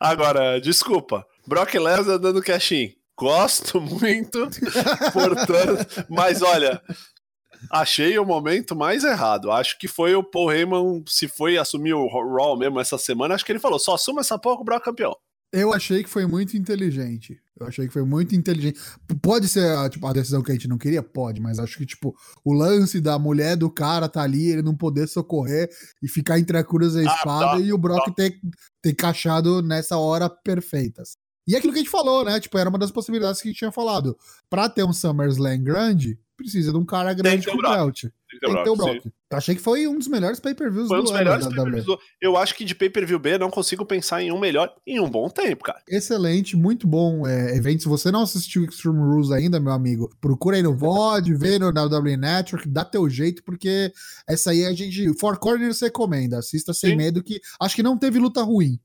Agora, desculpa. Brock Lesnar dando cash-in. Gosto muito, portanto, mas olha, achei o momento mais errado. Acho que foi o Paul Heyman, se foi assumir o Raw mesmo essa semana, acho que ele falou: só assuma essa porra o Brock campeão. Eu achei que foi muito inteligente. Eu achei que foi muito inteligente. Pode ser tipo, a decisão que a gente não queria? Pode, mas acho que, tipo, o lance da mulher do cara tá ali, ele não poder socorrer e ficar entre a cruz e a ah, espada tá, e o Brock tá. ter, ter caixado nessa hora perfeitas. E é aquilo que a gente falou, né? Tipo, era uma das possibilidades que a gente tinha falado. Pra ter um SummerSlam grande, precisa de um cara grande com belt. Tem que ter o Brock. Achei que foi um dos melhores pay-per-views Foi um dos melhores pay-per-views. Eu acho que de pay-per-view B não consigo pensar em um melhor em um bom tempo, cara. Excelente, muito bom é, evento. Se você não assistiu Extreme Rules ainda, meu amigo, procura aí no VOD, vê no WWE Network, dá teu jeito, porque essa aí a gente. Four Corners recomenda. Assista sem Sim. medo, que acho que não teve luta ruim.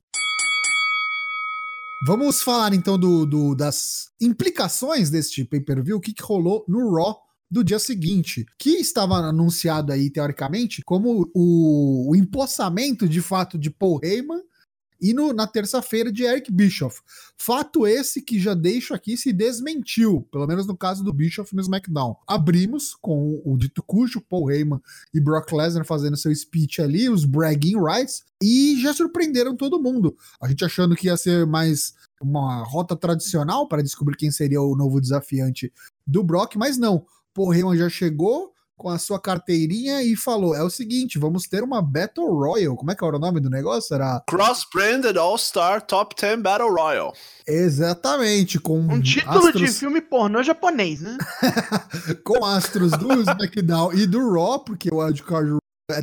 Vamos falar então do, do das implicações deste pay-per-view, o que, que rolou no Raw do dia seguinte, que estava anunciado aí, teoricamente, como o, o empossamento de fato de Paul Heyman e no, na terça-feira de Eric Bischoff. Fato esse que já deixo aqui se desmentiu, pelo menos no caso do Bischoff no SmackDown. Abrimos com o dito cujo, Paul Heyman e Brock Lesnar fazendo seu speech ali, os bragging rights, e já surpreenderam todo mundo. A gente achando que ia ser mais uma rota tradicional para descobrir quem seria o novo desafiante do Brock, mas não. Paul Heyman já chegou com a sua carteirinha e falou: é o seguinte, vamos ter uma Battle Royal. Como é que era o nome do negócio? Era Cross-Branded All-Star Top 10 Battle Royal. Exatamente, com um título astros... de filme pornô japonês, né? com astros do SmackDown e do Raw, porque o Wildcard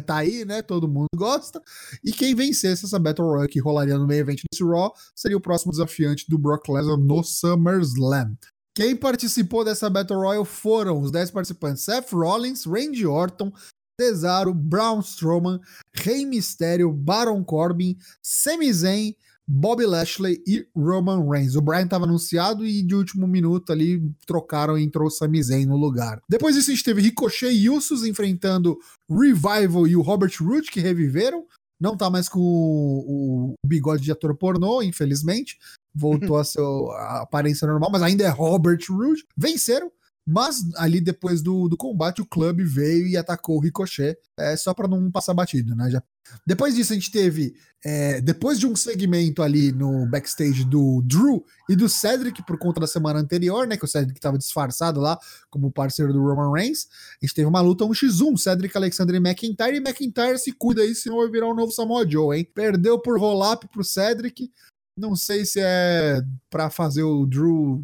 tá aí, né? Todo mundo gosta. E quem vencesse essa Battle Royale que rolaria no meio evento desse Raw seria o próximo desafiante do Brock Lesnar no SummerSlam. Quem participou dessa Battle Royale foram os 10 participantes: Seth Rollins, Randy Orton, Cesaro, Braun Strowman, Rey Mysterio, Baron Corbin, Sami Zayn, Bobby Lashley e Roman Reigns. O Brian estava anunciado e de último minuto ali trocaram e entrou o Sami Zayn no lugar. Depois disso a gente teve Ricochet e Usos enfrentando Revival e o Robert Root que reviveram. Não tá mais com o, o bigode de ator pornô, infelizmente voltou a sua aparência normal, mas ainda é Robert Roode. Venceram, mas ali depois do, do combate, o clube veio e atacou o Ricochet, é, só para não passar batido, né? Já. Depois disso, a gente teve, é, depois de um segmento ali no backstage do Drew e do Cedric, por conta da semana anterior, né? Que o Cedric estava disfarçado lá como parceiro do Roman Reigns, a gente teve uma luta 1x1, Cedric, Alexander e McIntyre, e McIntyre se cuida aí, senão vai virar um novo Samoa Joe, hein? Perdeu por roll-up pro Cedric, não sei se é para fazer o Drew,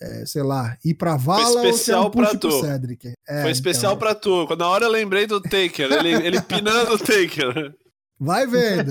é, sei lá, ir pra vala Foi especial ou se é um pra tu. Cedric. É, Foi especial então... pra tu. Na hora eu lembrei do Taker, ele, ele pinando o Taker. Vai vendo.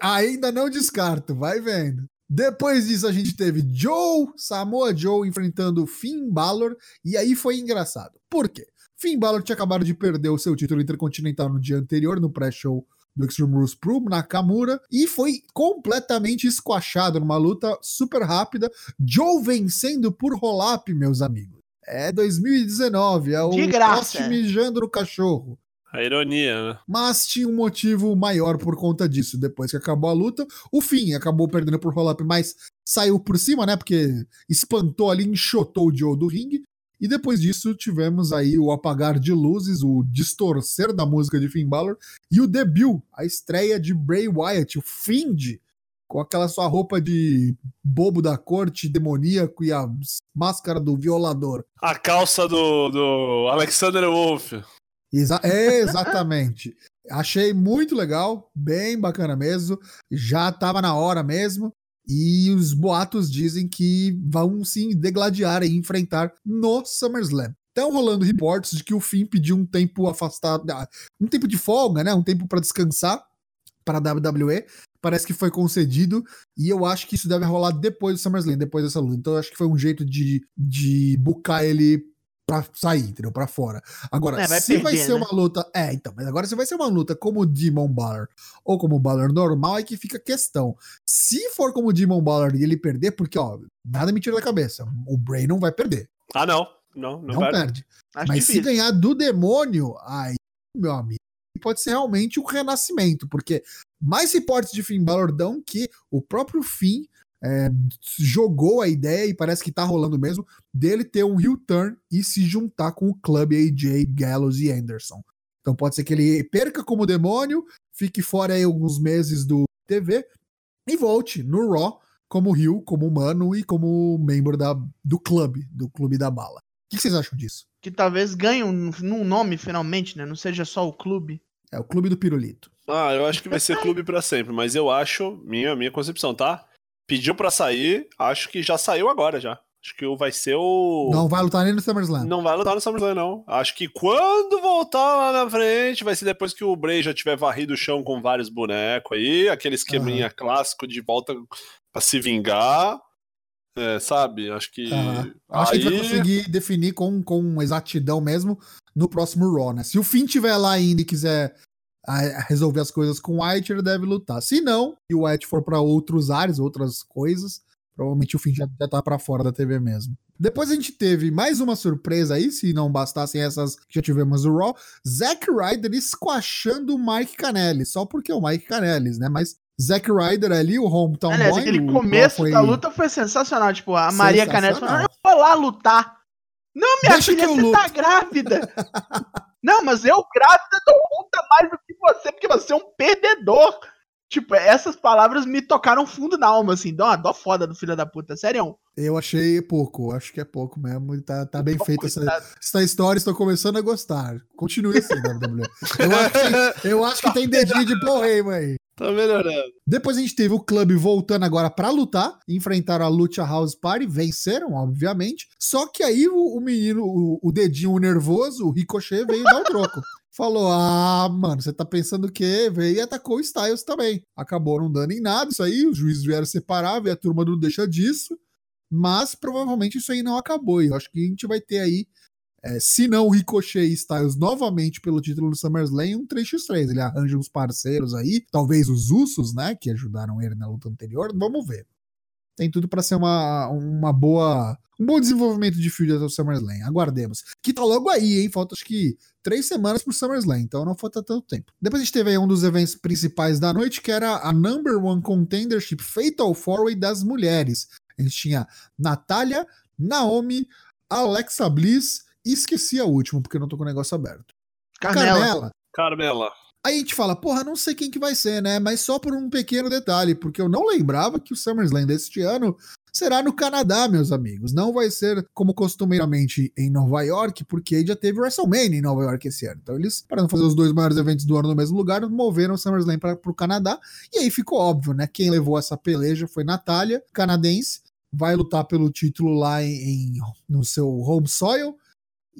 Ainda não descarto, vai vendo. Depois disso, a gente teve Joe, Samoa Joe enfrentando Finn Balor, e aí foi engraçado. Por quê? Finn Balor tinha acabado de perder o seu título intercontinental no dia anterior, no pré-show do Extreme Rules pro Nakamura e foi completamente esquachado numa luta super rápida. Joe vencendo por roll-up, meus amigos. É 2019, é o poste mijando no cachorro. A ironia, né? Mas tinha um motivo maior por conta disso. Depois que acabou a luta, o fim acabou perdendo por roll-up, mas saiu por cima, né? Porque espantou ali, enxotou o Joe do ringue. E depois disso tivemos aí o apagar de luzes, o distorcer da música de Finn Balor e o debut, a estreia de Bray Wyatt, o Find, com aquela sua roupa de bobo da corte, demoníaco e a máscara do violador. A calça do, do Alexander Wolf. Exa exatamente. Achei muito legal, bem bacana mesmo. Já tava na hora mesmo. E os boatos dizem que vão sim degladiar e enfrentar no SummerSlam. Estão rolando reportes de que o Finn pediu um tempo afastado, ah, um tempo de folga, né? Um tempo para descansar para a WWE. Parece que foi concedido e eu acho que isso deve rolar depois do SummerSlam, depois dessa luta. Então eu acho que foi um jeito de, de bucar ele pra sair, entendeu? Pra fora. Agora, é, vai se perder, vai ser né? uma luta. É, então, mas agora se vai ser uma luta como o Demon Balor ou como o Balor normal, é que fica a questão. Se for como o Demon Balor e ele perder, porque, ó, nada me tira da cabeça. O Bray não vai perder. Ah, não. Não, não, não perde. Acho mas difícil. se ganhar do demônio, aí, meu amigo, pode ser realmente um renascimento, porque mais reportes de Finn Balor dão que o próprio Finn é, jogou a ideia, e parece que tá rolando mesmo, dele ter um heel turn e se juntar com o clube AJ, Gallows e Anderson. Então pode ser que ele perca como demônio, fique fora aí alguns meses do TV e volte no Raw como heel, como humano e como membro da, do clube, do clube da bala. O que vocês acham disso? Que talvez ganhe um, um nome finalmente, né? Não seja só o clube. É o clube do pirulito. Ah, eu acho que vai ser clube para sempre, mas eu acho, minha, minha concepção, tá? Pediu para sair, acho que já saiu agora já. Acho que vai ser o. Não vai lutar nem no SummerSlam. Não vai lutar no SummerSlam, não. Acho que quando voltar lá na frente, vai ser depois que o Bray já tiver varrido o chão com vários bonecos aí, aquele esqueminha uhum. clássico de volta para se vingar. É, sabe? Acho que. Uhum. Acho aí... que a gente vai conseguir definir com, com exatidão mesmo no próximo Raw, né? Se o Finn tiver lá ainda e quiser a resolver as coisas com o White, ele deve lutar. Se não, e o White for para outros ares, outras coisas, provavelmente o fim já, já tá para fora da TV mesmo. Depois a gente teve mais uma surpresa aí, se não bastassem essas que já tivemos no Raw, Zack Ryder esquachando o Mike Canelli, só porque é o Mike Canelli, né? Mas Zack Ryder ali, o hometown Aliás, boy... aquele começo foi... da luta foi sensacional, tipo, a Maria Canelli falando, eu vou lá lutar. Não, minha Deixa filha, você tá grávida. Não, mas eu grávida dou conta mais do que você, porque você é um perdedor. Tipo, essas palavras me tocaram fundo na alma, assim. Uma dó foda do filho da puta, sério. Eu achei pouco, acho que é pouco mesmo. Tá, tá bem feita essa, essa história, estou começando a gostar. Continue assim, WWE. Eu acho que, eu acho que tem dedinho de porra aí. Tá melhorando. Depois a gente teve o clube voltando agora para lutar, enfrentaram a Lucha House Party, venceram, obviamente. Só que aí o, o menino, o, o, dedinho nervoso, o Ricochet, veio dar o troco. Falou: Ah, mano, você tá pensando o quê? Veio e atacou o Styles também. Acabou não dando em nada isso aí, os juízes vieram separar, e a turma não deixa disso. Mas provavelmente isso aí não acabou. E eu acho que a gente vai ter aí é, se não Ricochet e Styles novamente pelo título do SummerSlam, um 3x3. Ele arranja uns parceiros aí, talvez os Usos, né, que ajudaram ele na luta anterior. Vamos ver. Tem tudo para ser uma, uma boa. Um bom desenvolvimento de feud até o SummerSlam. Aguardemos. Que tá logo aí, hein? Falta acho que três semanas pro SummerSlam, então não falta tanto tempo. Depois a gente teve aí um dos eventos principais da noite, que era a Number One Contendership Fatal Four Way das mulheres. A gente tinha Natália, Naomi, Alexa Bliss e esqueci a última, porque eu não tô com o negócio aberto. Carmela. Carmela. Carmela. Aí a gente fala, porra, não sei quem que vai ser, né? Mas só por um pequeno detalhe, porque eu não lembrava que o SummerSlam deste ano será no Canadá, meus amigos. Não vai ser como costumeiramente em Nova York, porque já teve WrestleMania em Nova York esse ano. Então eles, para não fazer os dois maiores eventos do ano no mesmo lugar, moveram o SummerSlam para o Canadá. E aí ficou óbvio, né? Quem levou essa peleja foi Natália, canadense, vai lutar pelo título lá em, em no seu home soil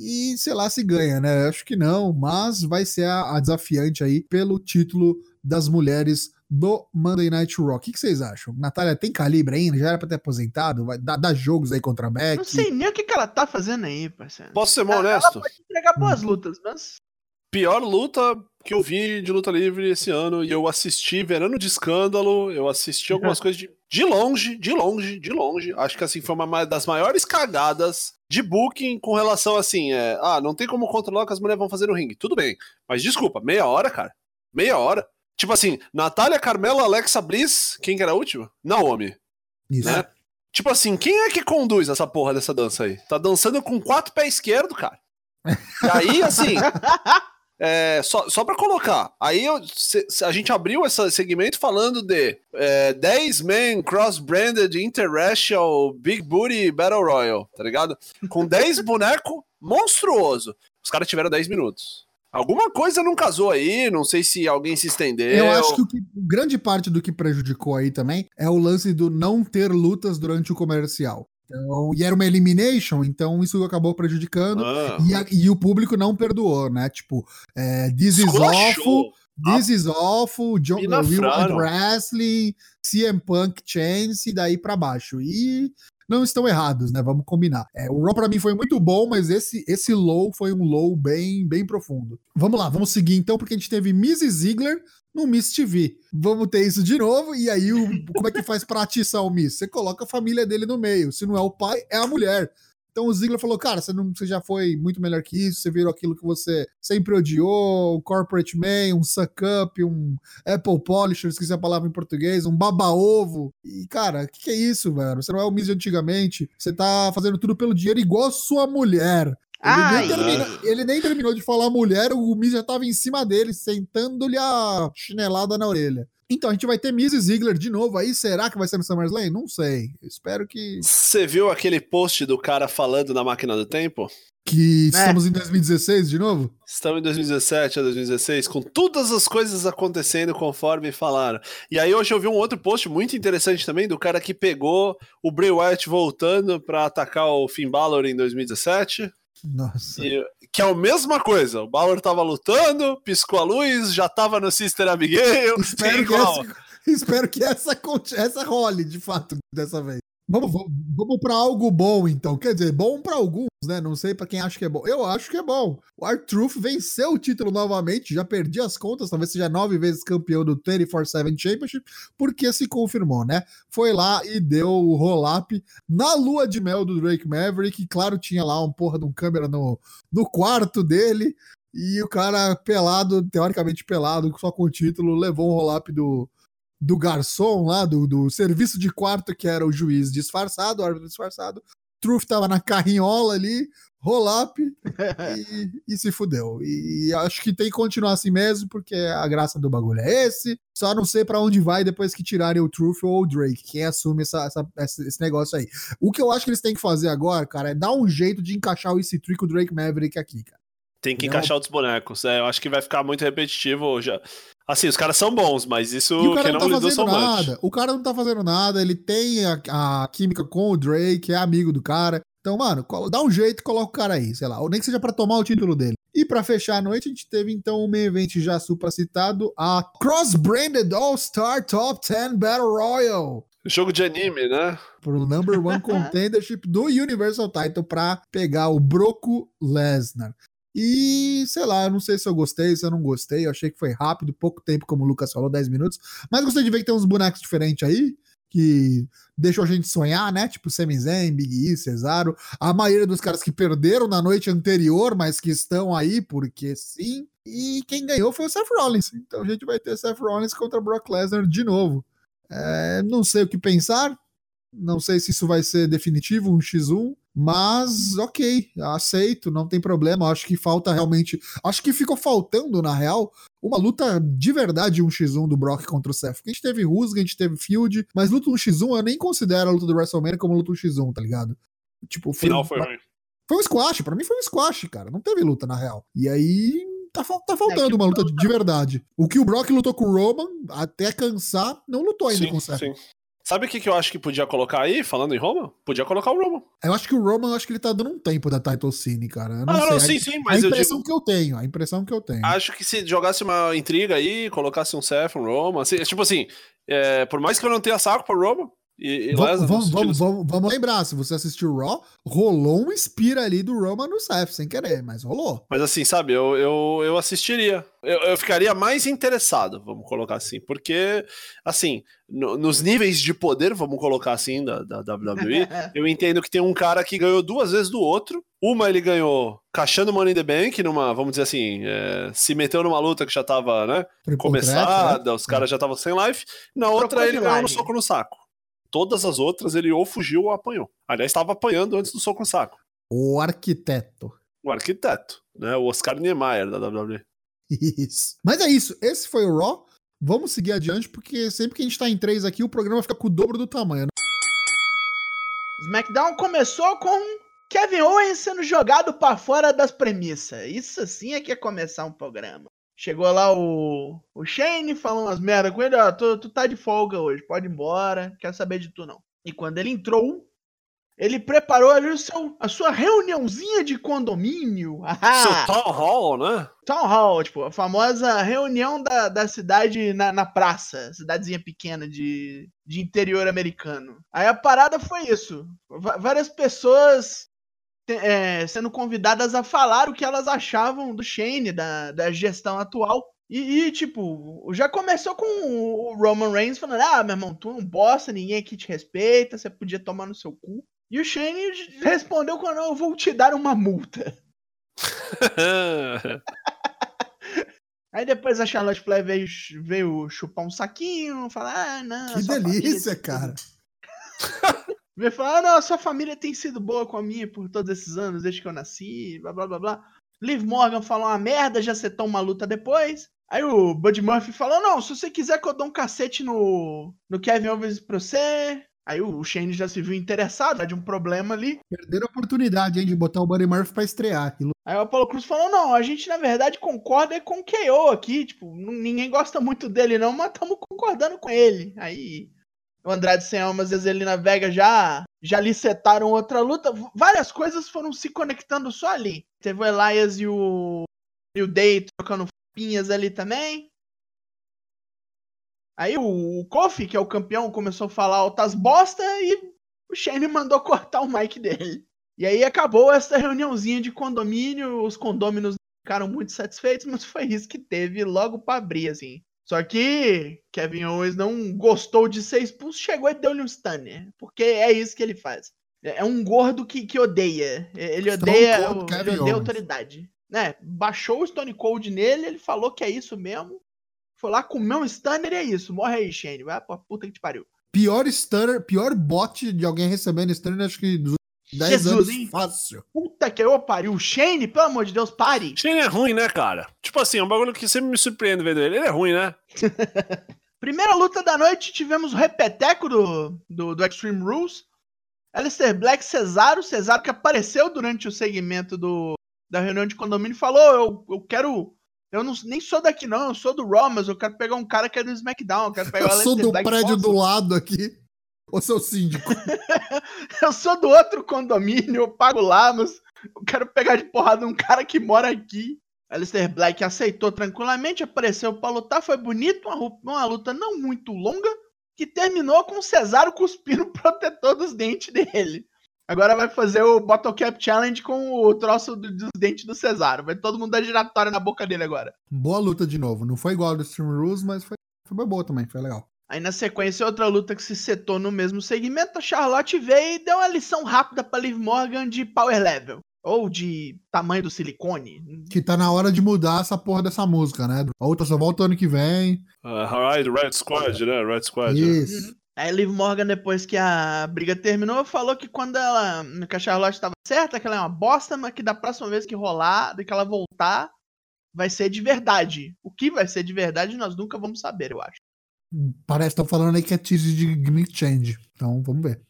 e sei lá se ganha, né? Acho que não, mas vai ser a, a desafiante aí pelo título das mulheres do Monday Night Raw. O que, que, vocês acham? Natália tem calibre ainda? Já era pra ter aposentado? Vai dar, dar jogos aí contra a Beck? Não sei nem o que, que ela tá fazendo aí, parceiro. Posso ser mais honesto? Ela pode entregar boas hum. lutas, mas. Pior luta que eu vi de luta livre esse ano e eu assisti Verano de Escândalo, eu assisti algumas coisas de, de longe, de longe, de longe. Acho que assim foi uma das maiores cagadas de booking com relação assim, é, ah, não tem como controlar o que as mulheres vão fazer no ringue. Tudo bem, mas desculpa, meia hora, cara. Meia hora. Tipo assim, Natália, Carmela, Alexa Bliss, quem que era a última? Naomi. Isso. Né? Tipo assim, quem é que conduz essa porra dessa dança aí? Tá dançando com quatro pés esquerdo, cara. E aí, assim, é, só, só para colocar, aí eu, se, a gente abriu esse segmento falando de é, 10 men cross-branded interracial Big Booty Battle Royal, tá ligado? Com 10 boneco monstruoso. Os caras tiveram 10 minutos. Alguma coisa não casou aí, não sei se alguém se estendeu. Eu acho que, que grande parte do que prejudicou aí também é o lance do não ter lutas durante o comercial. Então, e era uma elimination, então isso acabou prejudicando. Ah. E, a, e, o público não perdoou, né? Tipo, é, This is awful, This is awful, John, Real Wrestling, CM Punk Chance e daí pra baixo. E não estão errados, né? Vamos combinar. É, o Raw para mim foi muito bom, mas esse esse low foi um low bem bem profundo. Vamos lá, vamos seguir então, porque a gente teve Miz Ziggler no Miss TV. Vamos ter isso de novo, e aí o, como é que faz pra atiçar o Miss? Você coloca a família dele no meio. Se não é o pai, é a mulher. Então o Ziggler falou, cara, você, não, você já foi muito melhor que isso, você virou aquilo que você sempre odiou, um corporate man, um suck up, um apple polisher, esqueci a palavra em português, um baba-ovo. E, cara, o que, que, é isso, velho? Você não é o Miz de antigamente, você tá fazendo tudo pelo dinheiro igual sua mulher. Ele nem, termina, ele nem, terminou de falar mulher, o Miz já tava em cima dele, sentando-lhe a chinelada na orelha. Então, a gente vai ter Miz e Ziggler de novo aí. Será que vai ser no SummerSlam? Não sei. Espero que. Você viu aquele post do cara falando na máquina do tempo? Que é. estamos em 2016 de novo? Estamos em 2017 a 2016, com todas as coisas acontecendo conforme falaram. E aí hoje eu vi um outro post muito interessante também do cara que pegou o Bray Wyatt voltando para atacar o Finn Balor em 2017. Nossa. E, que é a mesma coisa. O Bauer tava lutando, piscou a luz, já tava no Sister Abigail. Espero, que essa, espero que essa, essa role, de fato, dessa vez. Vamos, vamos, vamos para algo bom, então. Quer dizer, bom para alguns, né? Não sei para quem acha que é bom. Eu acho que é bom. O R-Truth venceu o título novamente, já perdi as contas, talvez seja nove vezes campeão do 24-7 Championship, porque se confirmou, né? Foi lá e deu o roll-up na lua de mel do Drake Maverick. Claro, tinha lá um porra de um câmera no, no quarto dele. E o cara pelado, teoricamente pelado, só com o título, levou um roll-up do, do garçom lá, do, do serviço de quarto, que era o juiz disfarçado, o árbitro disfarçado. Truth tava na carrinhola ali, roll-up e, e, se fudeu. E acho que tem que continuar assim mesmo, porque a graça do bagulho é esse. Só não sei para onde vai depois que tirarem o Truth ou o Drake, quem assume essa, essa, esse negócio aí. O que eu acho que eles têm que fazer agora, cara, é dar um jeito de encaixar o EC3 com o Drake Maverick aqui, cara. Tem que encaixar outros bonecos. É, eu acho que vai ficar muito repetitivo. Já, Assim, os caras são bons, mas isso e o cara não, não tá fazendo nada. O cara não tá fazendo nada, ele tem a, a, química com o Drake, é amigo do cara. Então, mano, dá um jeito e coloca o cara aí, sei lá, ou nem que seja para tomar o título dele. E para fechar a noite, a gente teve então um main event já supracitado, a Cross-Branded All-Star Top 10 Battle Royal. Jogo de anime, né? Pro number one contendership do Universal Title pra pegar o Broco Lesnar. E sei lá, eu não sei se eu gostei, se eu não gostei. Eu achei que foi rápido, pouco tempo, como o Lucas falou, 10 minutos. Mas gostei de ver que tem uns bonecos diferentes aí, que deixou a gente sonhar, né? Tipo Sami Zayn, Big E, Cesaro. A maioria dos caras que perderam na noite anterior, mas que estão aí porque sim. E quem ganhou foi o Seth Rollins. Então a gente vai ter Seth Rollins contra Brock Lesnar de novo. É, não sei o que pensar. Não sei se isso vai ser definitivo, um X1. Mas, ok, aceito, não tem problema. Acho que falta realmente. Acho que ficou faltando, na real, uma luta de verdade 1x1 do Brock contra o Seth. Porque a gente teve Rusga, a gente teve Field, mas luta 1x1 eu nem considero a luta do WrestleMania como luta 1x1, tá ligado? Tipo, foi, Final foi ruim. Foi um squash, pra mim foi um squash, cara. Não teve luta, na real. E aí, tá, tá faltando é uma luta de verdade. O que o Brock lutou com o Roman, até cansar, não lutou ainda sim, com o Seth. Sim. Sabe o que, que eu acho que podia colocar aí, falando em Roma? Podia colocar o Roman. Eu acho que o Roman, acho que ele tá dando um tempo da Title Scene, cara. Eu não, ah, não, sim, sim, mas a impressão digo... que eu tenho, a impressão que eu tenho. Acho que se jogasse uma intriga aí, colocasse um Seth, um Roman, assim, tipo assim, é, por mais que eu não tenha saco pro Roman, e, e vamos, vamos, vamos, vamos, vamos, lembrar, se você assistiu Raw, rolou um inspira ali do Roman no Seth, sem querer, mas rolou. Mas assim, sabe, eu, eu, eu assistiria. Eu, eu ficaria mais interessado, vamos colocar assim, porque, assim, no, nos níveis de poder, vamos colocar assim, da, da WWE, eu entendo que tem um cara que ganhou duas vezes do outro. Uma ele ganhou cachando Money in the Bank, numa, vamos dizer assim, é, se meteu numa luta que já tava, né, começada, os caras já estavam sem life. Na outra ele ganhou no soco no saco. Todas as outras ele ou fugiu ou apanhou. Aliás, estava apanhando antes do soco no saco. O arquiteto. O arquiteto, né? O Oscar Niemeyer da WWE. Isso. Mas é isso. Esse foi o Raw. Vamos seguir adiante, porque sempre que a gente tá em três aqui, o programa fica com o dobro do tamanho. Né? SmackDown começou com Kevin Owens sendo jogado para fora das premissas. Isso sim é que é começar um programa. Chegou lá o, o Shane, falou umas merda com ele, ó, tu, tu tá de folga hoje, pode ir embora, quero saber de tu não. E quando ele entrou, ele preparou ali o seu, a sua reuniãozinha de condomínio. seu town hall, né? Town hall, tipo, a famosa reunião da, da cidade na, na praça, cidadezinha pequena de, de interior americano. Aí a parada foi isso. V várias pessoas é, sendo convidadas a falar o que elas achavam do Shane, da, da gestão atual. E, e, tipo, já começou com o Roman Reigns falando: Ah, meu irmão, tu não bosta, ninguém aqui te respeita, você podia tomar no seu cu. E o Shane respondeu com: Não, eu vou te dar uma multa. Aí depois a Charlotte Flair veio, veio chupar um saquinho, falar: Ah, não. Que delícia, cara. veio falar: Ah, não, a sua família tem sido boa com a minha por todos esses anos, desde que eu nasci, blá blá blá blá. Liv Morgan falou uma merda, já setou uma luta depois. Aí o Bud Murphy falou: Não, se você quiser que eu dou um cacete no, no Kevin Owens pra você, Aí o Shane já se viu interessado, de um problema ali. Perderam a oportunidade, hein, de botar o Buddy Murphy pra estrear aquilo. Aí o Apollo Cruz falou: não, a gente na verdade concorda com o KO aqui. Tipo, ninguém gosta muito dele, não, mas estamos concordando com ele. Aí o Andrade sem alma, às vezes ele na Vega já, já licetaram outra luta. Várias coisas foram se conectando só ali. Teve o Elias e o, e o Day trocando pinhas ali também. Aí o, o Kofi, que é o campeão, começou a falar altas bosta e o Shane mandou cortar o mic dele. E aí acabou essa reuniãozinha de condomínio, os condôminos ficaram muito satisfeitos, mas foi isso que teve logo para abrir, assim. Só que Kevin Owens não gostou de ser expulso, chegou e deu-lhe um stunner. Porque é isso que ele faz. É um gordo que, que odeia. Ele odeia, o, ele odeia autoridade. Né? Baixou o Stone Cold nele, ele falou que é isso mesmo. Foi lá, comer um stunner e é isso. Morre aí, Shane. Vai pra puta que te pariu. Pior stunner, pior bot de alguém recebendo stunner, acho que dos 10 Jesus, anos hein? fácil. Puta que eu pariu. Shane, pelo amor de Deus, pare. Shane é ruim, né, cara? Tipo assim, é um bagulho que sempre me surpreende vendo ele. Ele é ruim, né? Primeira luta da noite, tivemos o repeteco do, do, do Extreme Rules. Alistair Black, Cesaro. Cesaro que apareceu durante o segmento do, da reunião de condomínio falou: eu, eu quero eu não, nem sou daqui, não. Eu sou do Raw, mas eu quero pegar um cara que é do SmackDown. Eu quero pegar eu o sou do Black prédio do lado aqui. Ô, seu síndico. eu sou do outro condomínio, eu pago lá, mas eu quero pegar de porrada um cara que mora aqui. Alistair Black aceitou tranquilamente, apareceu pra lutar, foi bonito, uma, uma luta não muito longa, que terminou com o Cesaro cuspindo o protetor dos dentes dele. Agora vai fazer o Bottle Cap Challenge com o troço do, dos dentes do Cesaro. Vai todo mundo dar giratória na boca dele agora. Boa luta de novo. Não foi igual ao do Stream Rules, mas foi, foi boa também. Foi legal. Aí na sequência, outra luta que se setou no mesmo segmento, a Charlotte veio e deu uma lição rápida pra Liv Morgan de power level. Ou de tamanho do silicone. Que tá na hora de mudar essa porra dessa música, né? A outra só volta ano que vem. Uh, right, Red Squad, né? Red Squad. Isso. Uhum. Aí Liv Morgan, depois que a briga terminou, falou que quando ela. que a Charlotte estava certa, que ela é uma bosta, mas que da próxima vez que rolar, que ela voltar, vai ser de verdade. O que vai ser de verdade, nós nunca vamos saber, eu acho. Parece que estão falando aí que é tease de gimmick change. Então, vamos ver.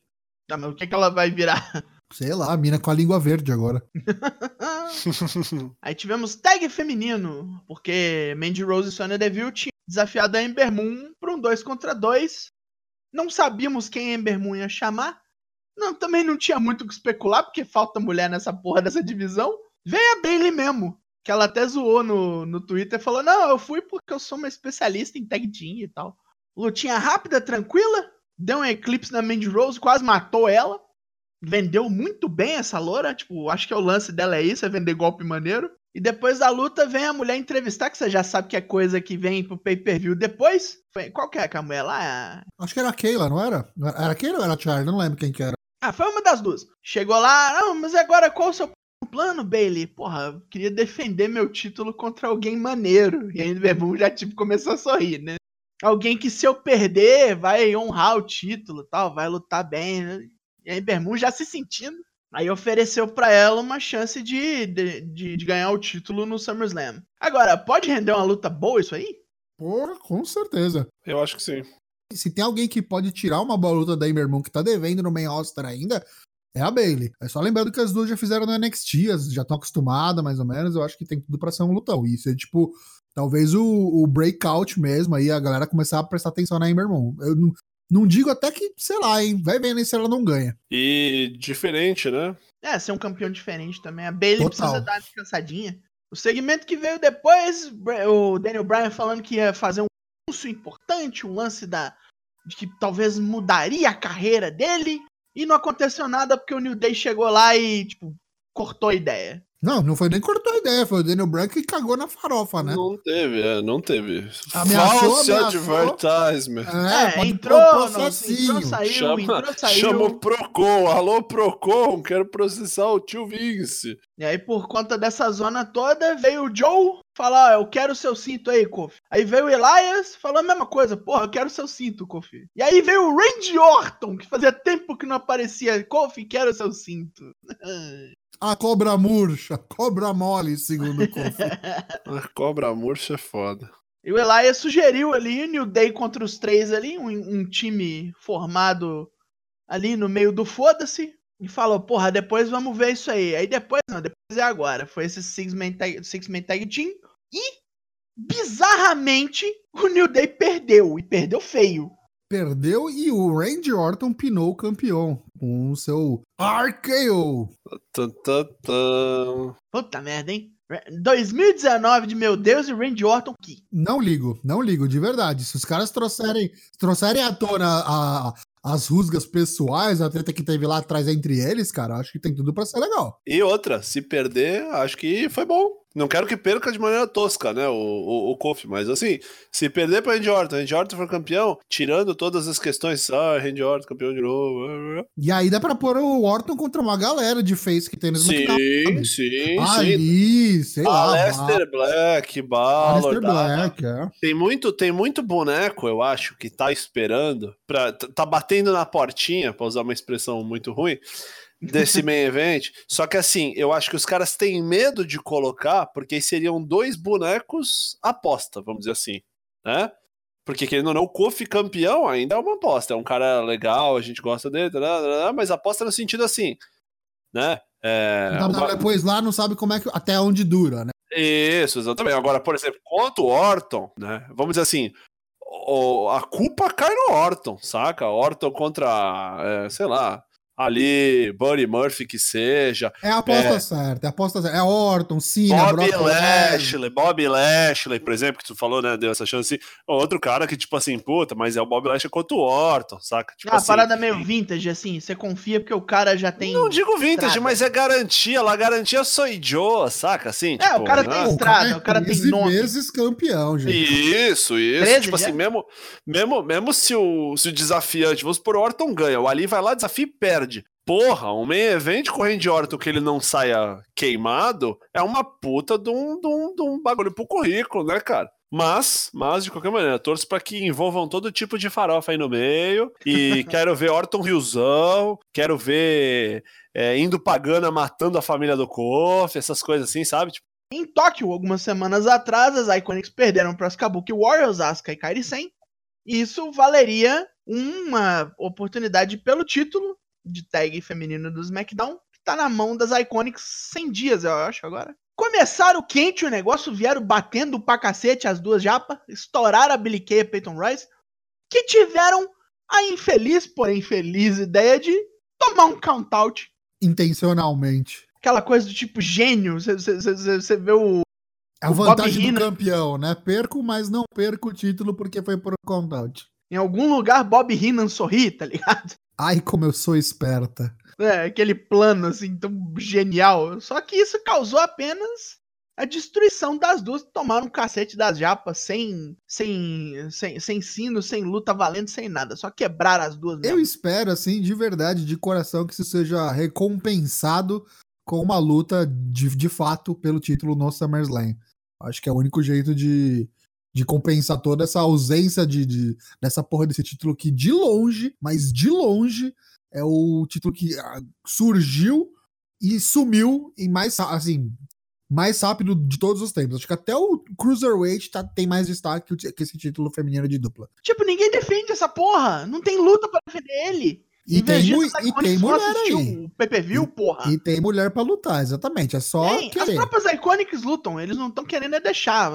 Tá, mas o que, que ela vai virar? Sei lá, a mina com a língua verde agora. aí tivemos tag feminino, porque Mandy Rose e Sonya Deville tinham desafiado a Ember Moon para um 2 contra 2 não sabíamos quem Ember Moon ia chamar. Não, também não tinha muito o que especular, porque falta mulher nessa porra dessa divisão. Veio a Bailey mesmo. Que ela até zoou no, no Twitter e falou: Não, eu fui porque eu sou uma especialista em tag team e tal. Lutinha rápida, tranquila. Deu um eclipse na Mandy Rose, quase matou ela. Vendeu muito bem essa loura. Tipo, acho que é o lance dela é isso: é vender golpe maneiro. E depois da luta vem a mulher entrevistar, que você já sabe que é coisa que vem pro pay-per-view depois. Qual que é a mulher lá? Acho que era a Keila, não era? Era a Keila ou era a Charlie? Não lembro quem que era. Ah, foi uma das duas. Chegou lá, não, mas agora qual o seu plano, Bailey? Porra, queria defender meu título contra alguém maneiro. E aí o Bebum já tipo começou a sorrir, né? Alguém que se eu perder vai honrar o título tal, vai lutar bem, né? E aí Bermu já se sentindo Aí ofereceu para ela uma chance de, de, de, de, ganhar o título no SummerSlam. Agora, pode render uma luta boa isso aí? Porra, com certeza. Eu acho que sim. Se tem alguém que pode tirar uma boa luta da Ember Moon que tá devendo no main roster ainda, é a Bailey. É só lembrando que as duas já fizeram no NXT, já estão acostumadas mais ou menos. Eu acho que tem tudo para ser um lutão. Isso é tipo, talvez o, o, breakout mesmo, aí a galera começar a prestar atenção na Ember Moon. Eu não, não digo até que, sei lá, hein? Vai vendo se ela não ganha. E diferente, né? É, ser um campeão diferente também. A Bailey Total. precisa dar uma descansadinha. O segmento que veio depois, o Daniel Bryan falando que ia fazer um anúncio importante, um lance da de que talvez mudaria a carreira dele. E não aconteceu nada porque o New Day chegou lá e, tipo, cortou a ideia. Não, não foi nem cortou a ideia, foi o Daniel Bryan que cagou na farofa, né? Não teve, é, não teve. Ameaçou, False advertisement. É, é entrou, não, entrou, saiu, chama, entrou, saiu. Chama o Procon, alô Procon, quero processar o tio Vince. E aí, por conta dessa zona toda, veio o Joe falar, eu quero o seu cinto aí, Kofi. Aí veio o Elias, falou a mesma coisa, porra, eu quero o seu cinto, Kofi. E aí veio o Randy Orton, que fazia tempo que não aparecia, Kofi, quero o seu cinto. A cobra murcha, cobra mole, segundo o Kofi. a cobra murcha é foda. E o Elias sugeriu ali, New Day contra os três ali, um, um time formado ali no meio do foda-se. E falou, porra, depois vamos ver isso aí. Aí depois, não, depois é agora. Foi esse Six-Man tag, Six -Man tag Team. E, bizarramente, o New Day perdeu. E perdeu feio. Perdeu e o Randy Orton pinou o campeão com o seu RKO. Puta merda, hein? 2019 de meu Deus e Randy Orton aqui. Não ligo, não ligo, de verdade. Se os caras trouxerem, trouxerem à tona a, as rusgas pessoais, a treta que teve lá atrás entre eles, cara, acho que tem tudo para ser legal. E outra, se perder, acho que foi bom. Não quero que perca de maneira tosca, né, o, o, o Kofi, mas assim, se perder pra Randy Orton, Randy Orton for campeão, tirando todas as questões, ah, Randy Orton campeão de novo. E aí dá pra pôr o Orton contra uma galera de face que tem no Sim, sim, sim. Ali, sei lá. Aleister Black, Balor. Aleister Black, é. Tem muito, tem muito boneco, eu acho, que tá esperando, pra, tá batendo na portinha, pra usar uma expressão muito ruim, desse main event. Só que assim, eu acho que os caras têm medo de colocar, porque seriam dois bonecos aposta, vamos dizer assim, né? Porque querendo ou não, o Kofi campeão ainda é uma aposta. É um cara legal, a gente gosta dele, mas aposta no sentido assim, né? É, uma... Depois lá não sabe como é que até onde dura, né? Isso, exatamente. Agora, por exemplo, quanto o Orton, né? Vamos dizer assim, o, a culpa cai no Orton, saca? Orton contra, é, sei lá, ali, Buddy Murphy que seja. É a aposta é... certa, é a aposta certa. É Orton, sim, Bob Lashley, Bob Lashley, por exemplo, que tu falou, né, deu essa chance. Outro cara que, tipo assim, puta, mas é o Bob Lashley contra o Orton, saca? Tipo ah, assim, parada meio vintage, assim, você confia porque o cara já tem... Não digo vintage, estrada. mas é garantia, lá garantia sou Joe, saca? Assim, é, tipo, o cara né? tem estrada, o cara, tem nome. vezes campeão, gente. Isso, isso. 13, tipo já? assim, mesmo, mesmo, mesmo se o, se o desafiante, vamos por Orton ganha, o Ali vai lá, desafia e perde porra, um main event com o Randy Orton que ele não saia queimado é uma puta de um, de um, de um bagulho pro currículo, né, cara? Mas, mas de qualquer maneira, torço para que envolvam todo tipo de farofa aí no meio. E quero ver Orton Riozão, quero ver é, indo pagana matando a família do Kofi, essas coisas assim, sabe? Tipo... Em Tóquio, algumas semanas atrás, as Iconics perderam para as Kabuki Warriors, Asuka e Kairi Sen. Isso valeria uma oportunidade pelo título de tag feminino do SmackDown, que tá na mão das Iconics 100 dias, eu acho, agora. Começaram quente o negócio, vieram batendo pra cacete as duas japa, estouraram a Billy Kay e Peyton Royce, que tiveram a infeliz, porém feliz ideia de tomar um count-out. Intencionalmente. Aquela coisa do tipo gênio, você vê o. É a vantagem do campeão, né? Perco, mas não perco o título porque foi por count-out. Em algum lugar, Bob Heenan sorri, tá ligado? Ai, como eu sou esperta. É, aquele plano assim tão genial. Só que isso causou apenas a destruição das duas tomaram um cacete das japas sem, sem, sem, sem sino, sem luta valendo, sem nada. Só quebrar as duas. Mesmo. Eu espero, assim, de verdade, de coração, que isso seja recompensado com uma luta de, de fato pelo título no SummerSlam. Acho que é o único jeito de, de compensar toda essa ausência de, de, dessa porra desse título que de longe, mas de longe, é o título que ah, surgiu e sumiu em mais, assim, mais rápido de todos os tempos. Acho que até o Cruiserweight tá, tem mais destaque que, esse título feminino de dupla. Tipo, ninguém defende essa porra. Não tem luta pra defender ele. E tem, e tem mulher aí. O PPV, porra. E tem mulher pra lutar, exatamente. É só tem, querer. As próprias Iconics lutam, eles não estão querendo é deixar.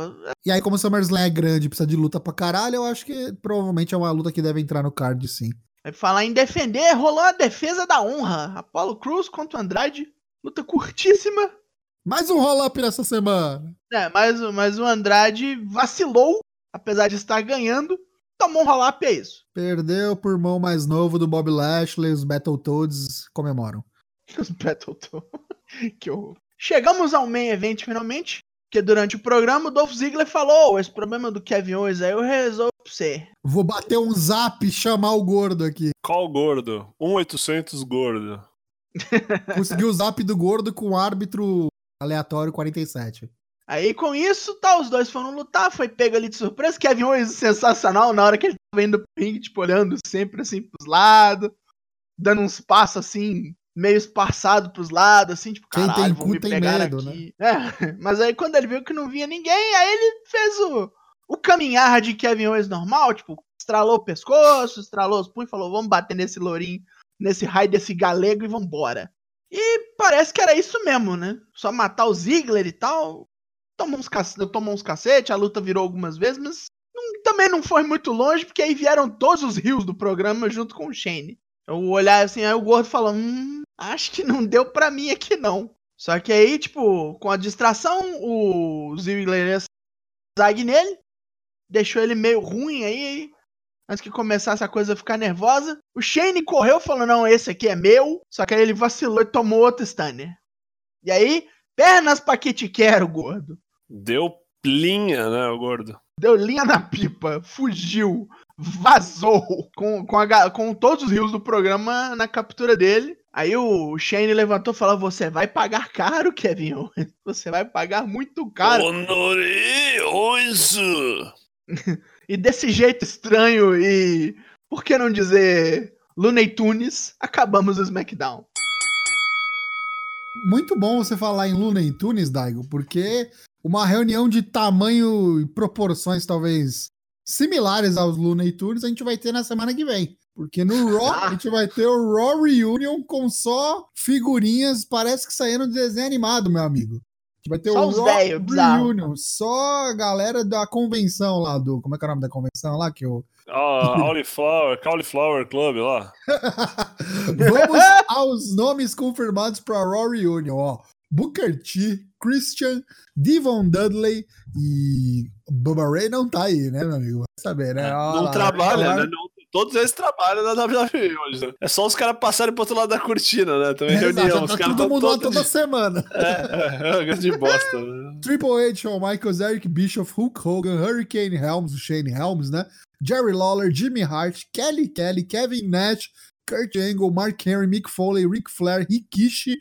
E aí, como o SummerSlam é grande e precisa de luta pra caralho, eu acho que provavelmente é uma luta que deve entrar no card, sim. Vai falar em defender, rolou a defesa da honra. Apollo Cruz contra o Andrade. Luta curtíssima. Mais um roll-up nessa semana. É, mas, mas o Andrade vacilou, apesar de estar ganhando tomou um roll-up é isso. Perdeu por mão mais novo do Bob Lashley, os Battletoads comemoram. Os Battletoads. que horror. Chegamos ao main event finalmente, que durante o programa o Dolph Ziggler falou, esse problema do Kevin Owens aí eu resolvo pra você. Vou bater um zap e chamar o gordo aqui. Qual gordo? 1800 gordo. Conseguiu o zap do gordo com o árbitro aleatório 47. Aí com isso, tá, os dois foram lutar, foi pego ali de surpresa. Kevin Owens sensacional na hora que ele tava indo pro ringue, tipo, olhando sempre assim pros lados, dando uns passos assim, meio espaçado pros lados, assim, tipo, Quem caralho, tem vou me pegar medo, aqui. Né? É, mas aí quando ele viu que não vinha ninguém, aí ele fez o, o caminhar de Kevin Owens normal, tipo, estralou o pescoço, estralou os punhos, falou, vamos bater nesse lourinho, nesse raio desse galego e vambora. E parece que era isso mesmo, né? Só matar o Ziggler e tal tomou uns, cac... tomou uns cacete, a luta virou algumas vezes, mas não, também não foi muito longe, porque aí vieram todos os rios do programa junto com o Shane. Eu olhar assim, aí o gordo falou: Hum, acho que não deu pra mim aqui não. Só que aí, tipo, com a distração, o Ziggler zag nele, deixou ele meio ruim aí. Antes que começasse a coisa a ficar nervosa, o Shane correu falou: Não, esse aqui é meu. Só que aí ele vacilou e tomou outro stunner. E aí, pernas pra que te quero, gordo. Deu linha, né, o gordo? Deu linha na pipa, fugiu, vazou com, com, a, com todos os rios do programa na captura dele. Aí o Shane levantou e falou: Você vai pagar caro, Kevin Você vai pagar muito caro. Honoreoso! e desse jeito estranho e, por que não dizer, Looney Tunes, acabamos o SmackDown. Muito bom você falar em Looney Tunes, Daigo, porque uma reunião de tamanho e proporções talvez similares aos Looney Tunes a gente vai ter na semana que vem. Porque no Raw a gente vai ter o Raw Reunion com só figurinhas, parece que saíram de desenho animado, meu amigo. A gente vai ter só o Raw véio, Reunion, só a galera da convenção lá do. Como é que é o nome da convenção lá? Que eu. Ah, Cauliflower, Cauliflower Club lá. Vamos aos nomes confirmados para Raw Reunion, ó. Booker T, Christian, Devon Dudley e Bubba Ray não tá aí, né, meu amigo? Vai saber, né? É, Olha não lá, trabalha, né? Não, todos eles trabalham na WWE hoje. Né? É só os caras passarem pro outro lado da cortina, né? Também é, reunião. Exato, os tá caras todo mundo lá toda semana. É, é, é grande bosta. Né? Triple H, Shawn Michaels, Eric Bischoff, Hulk Hogan, Hurricane Helms, o Shane Helms, né? Jerry Lawler, Jimmy Hart, Kelly Kelly, Kevin Nash, Kurt Angle, Mark Henry, Mick Foley, Ric Flair, Rikishi,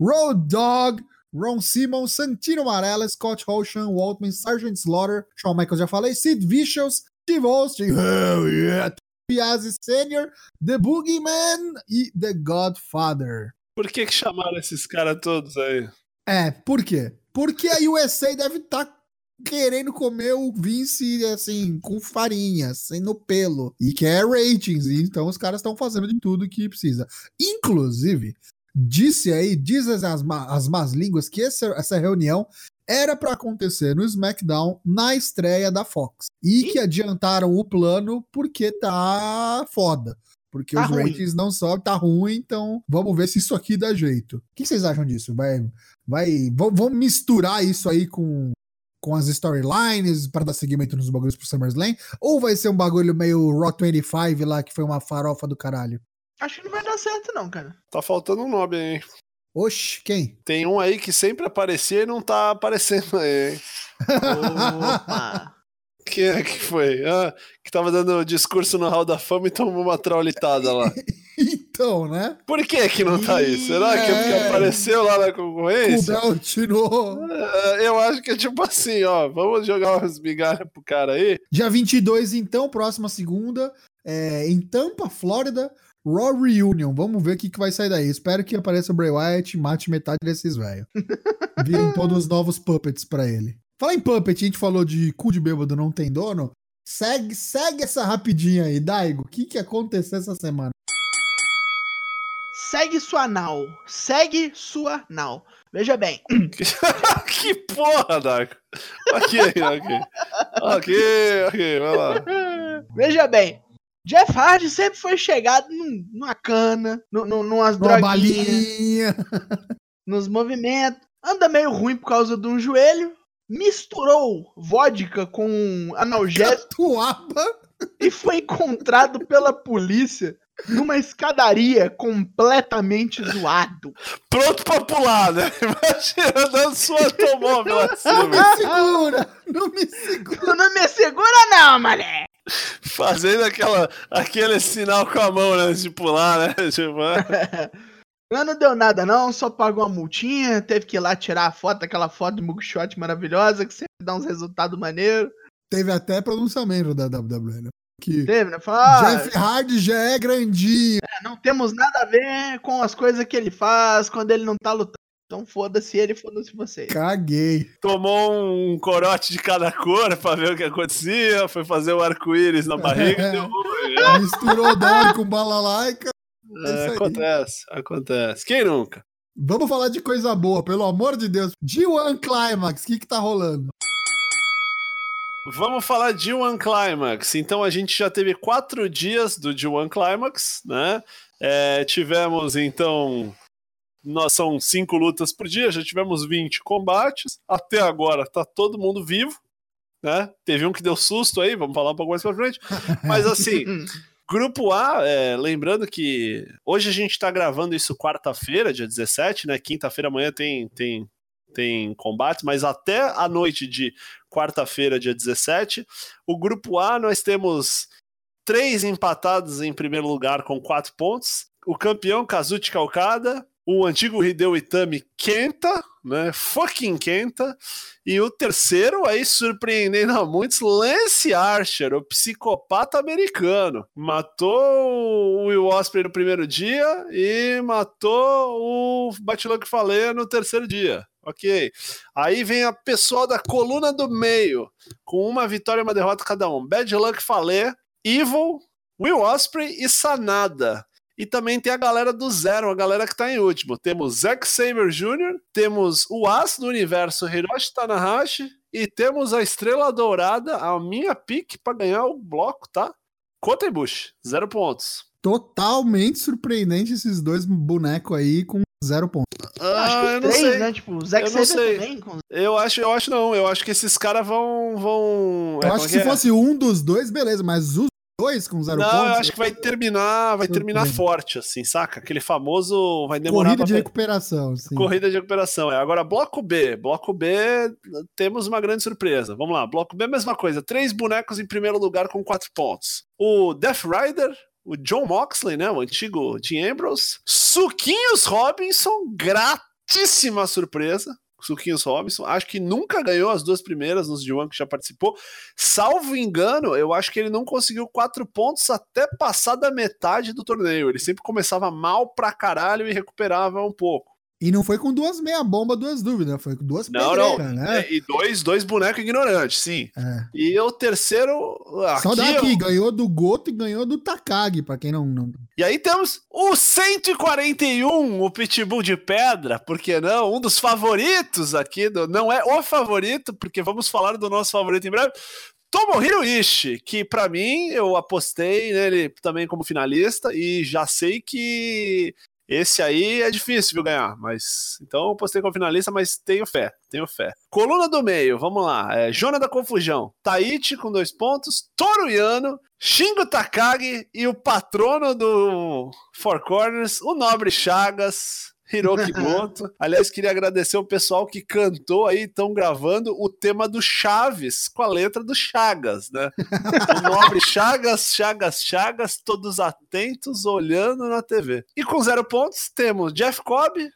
Road Dog, Ron Simmons, Santino Marella, Scott Hall, Sean Waltman, Sergeant Slaughter, Shawn Michaels já falei, Sid Vicious, Steve Austin, hell yeah, Piazzi Sr., The Boogeyman e The Godfather. Por que, que chamaram esses caras todos aí? É, por quê? Porque a USA deve estar tá querendo comer o Vince, assim, com farinha, sem no pelo. E quer ratings. Então os caras estão fazendo de tudo que precisa. Inclusive, disse aí, diz as, as más línguas, que essa, essa reunião era para acontecer no SmackDown na estreia da Fox. E que adiantaram o plano porque tá foda. Porque tá os ruim. ratings não sobem, tá ruim, então vamos ver se isso aqui dá jeito. O que vocês acham disso? Vai, vai, vamos misturar isso aí com, com as storylines para dar seguimento nos bagulhos pro SummerSlam? Ou vai ser um bagulho meio Raw 25 lá, que foi uma farofa do caralho? Acho que não vai dar certo, não, cara. Tá faltando um nome aí. Oxe, quem? Tem um aí que sempre aparecia e não tá aparecendo aí, hein? Opa! Quem é que foi? Ah, que tava dando discurso no Hall da Fama e tomou uma traulitada lá. então, né? Por que que não tá aí? Será que é porque é. apareceu lá na concorrência? O tirou. É, eu acho que é tipo assim, ó, vamos jogar umas migalhas pro cara aí. Dia 22, então, próxima segunda, é, em Tampa, Flórida, Raw Reunion. Vamos ver o que, que vai sair daí. Espero que apareça o Bray Wyatt e mate metade desses velhos. Virem todos os novos puppets pra ele. Fala em puppet, a gente falou de cu de bêbado não tem dono. Segue, segue essa rapidinha aí, Daigo. O que, que aconteceu essa semana? Segue sua nau. Segue sua nau. Veja bem. que porra, Darko. Ok, ok. Ok, ok, vai lá. Veja bem. Jeff Hardy sempre foi chegado num, numa cana, num, num, numas Uma droguinhas, balinha. nos movimentos. Anda meio ruim por causa de um joelho. Misturou vodka com analgésico Tuaba. e foi encontrado pela polícia numa escadaria completamente zoado. Pronto pra pular, né? Imagina dando sua automóvel Não me assim, segura. Não me segura. Tu não me segura não, mané! Fazendo aquela, aquele sinal com a mão, né? Antes de pular, né? Tipo, Mas não deu nada não, só pagou uma multinha, teve que ir lá tirar a foto, aquela foto de mugshot maravilhosa, que sempre dá uns resultados maneiros. Teve até pronunciamento da WWE, né? Que Teve, né? Falou, ah, Jeff Hardy já é grandinho. não temos nada a ver com as coisas que ele faz quando ele não tá lutando. Então foda-se ele, foda-se vocês. Caguei. tomou um corote de cada cor pra ver o que acontecia, foi fazer o arco-íris na barriga e deu ruim. Misturou Dory com balalaica. É, acontece, acontece. Quem nunca? Vamos falar de coisa boa, pelo amor de Deus. G1 Climax, o que que tá rolando? Vamos falar de One Climax. Então a gente já teve quatro dias do G1 Climax, né? É, tivemos então. Nós são cinco lutas por dia, já tivemos 20 combates. Até agora tá todo mundo vivo, né? Teve um que deu susto aí, vamos falar um pouco mais pra frente. Mas assim, Grupo A, é, lembrando que hoje a gente tá gravando isso quarta-feira, dia 17, né? Quinta-feira amanhã tem, tem, tem combate, mas até a noite de quarta-feira, dia 17, o grupo A nós temos três empatados em primeiro lugar com quatro pontos. O campeão Kazuchi Okada, o antigo Hideo Itami Kenta, né? Fucking Kenta. E o terceiro, aí surpreendendo a muitos, Lance Archer, o psicopata americano. Matou o Will Ospreay no primeiro dia e matou o Batilock Faleia no terceiro dia. Ok. Aí vem a pessoal da coluna do meio, com uma vitória e uma derrota cada um. Bad Luck Fale, Evil, Will Osprey e Sanada. E também tem a galera do zero, a galera que tá em último. Temos Zack Saber Jr., temos o As do universo Hiroshi Tanahashi e temos a Estrela Dourada, a minha pique pra ganhar o bloco, tá? Kota Ibushi, zero pontos. Totalmente surpreendente esses dois bonecos aí com zero ponto. acho que Ah, os eu não três, sei. né? Tipo, o Zack Eu não Saber sei. também. Com... Eu acho, eu acho não. Eu acho que esses caras vão. vão é, Eu como acho que é se é? fosse um dos dois, beleza, mas os dois com zero Não, pontos. eu acho que vai terminar, vai terminar forte, assim, saca? Aquele famoso vai demorar Corrida pra de fa- recuperação, sim. corrida de recuperação. É. Agora, bloco B. Bloco B, temos uma grande surpresa. Vamos lá. Bloco B, mesma coisa. Três bonecos em primeiro lugar com quatro pontos. O Death Rider, o John Moxley, né? O antigo Dean Ambrose. Suquinhos Robinson, gratíssima surpresa. Suquinhos Robinson, acho que nunca ganhou as duas primeiras nos D1 que já participou. Salvo engano, eu acho que ele não conseguiu quatro pontos até passar da metade do torneio. Ele sempre começava mal pra caralho e recuperava um pouco. E não foi com duas meia bomba, duas dúvidas, foi com duas Não, não. pedreiras, né? É, e dois, dois bonecos ignorantes, sim. É. E o terceiro. Aqui, Só daqui, ó, ganhou do Goto e ganhou do Takagi, pra quem não. não... E aí temos o 141, o Pitbull de Pedra, por que não? Um dos favoritos aqui, do, não é o favorito, porque vamos falar do nosso favorito em breve. Tomohiro Ishii, que pra mim eu apostei nele também como finalista e já sei que esse aí é difícil viu, ganhar, mas então eu apostei como finalista, mas tenho fé, tenho fé. Coluna do meio, vamos lá. É, Jona da Confusão, Taichi com dois pontos, Toru Yano, Shingo Takagi e o patrono do Four Corners, o Nobre Chagas. Hiroki Goto. Aliás, queria agradecer o pessoal que cantou aí, estão gravando o tema do Chaves com a letra do Chagas, né? O nobre Chagas, Chagas, Chagas, todos atentos, olhando na TV. E com zero pontos, temos Jeff Cobb,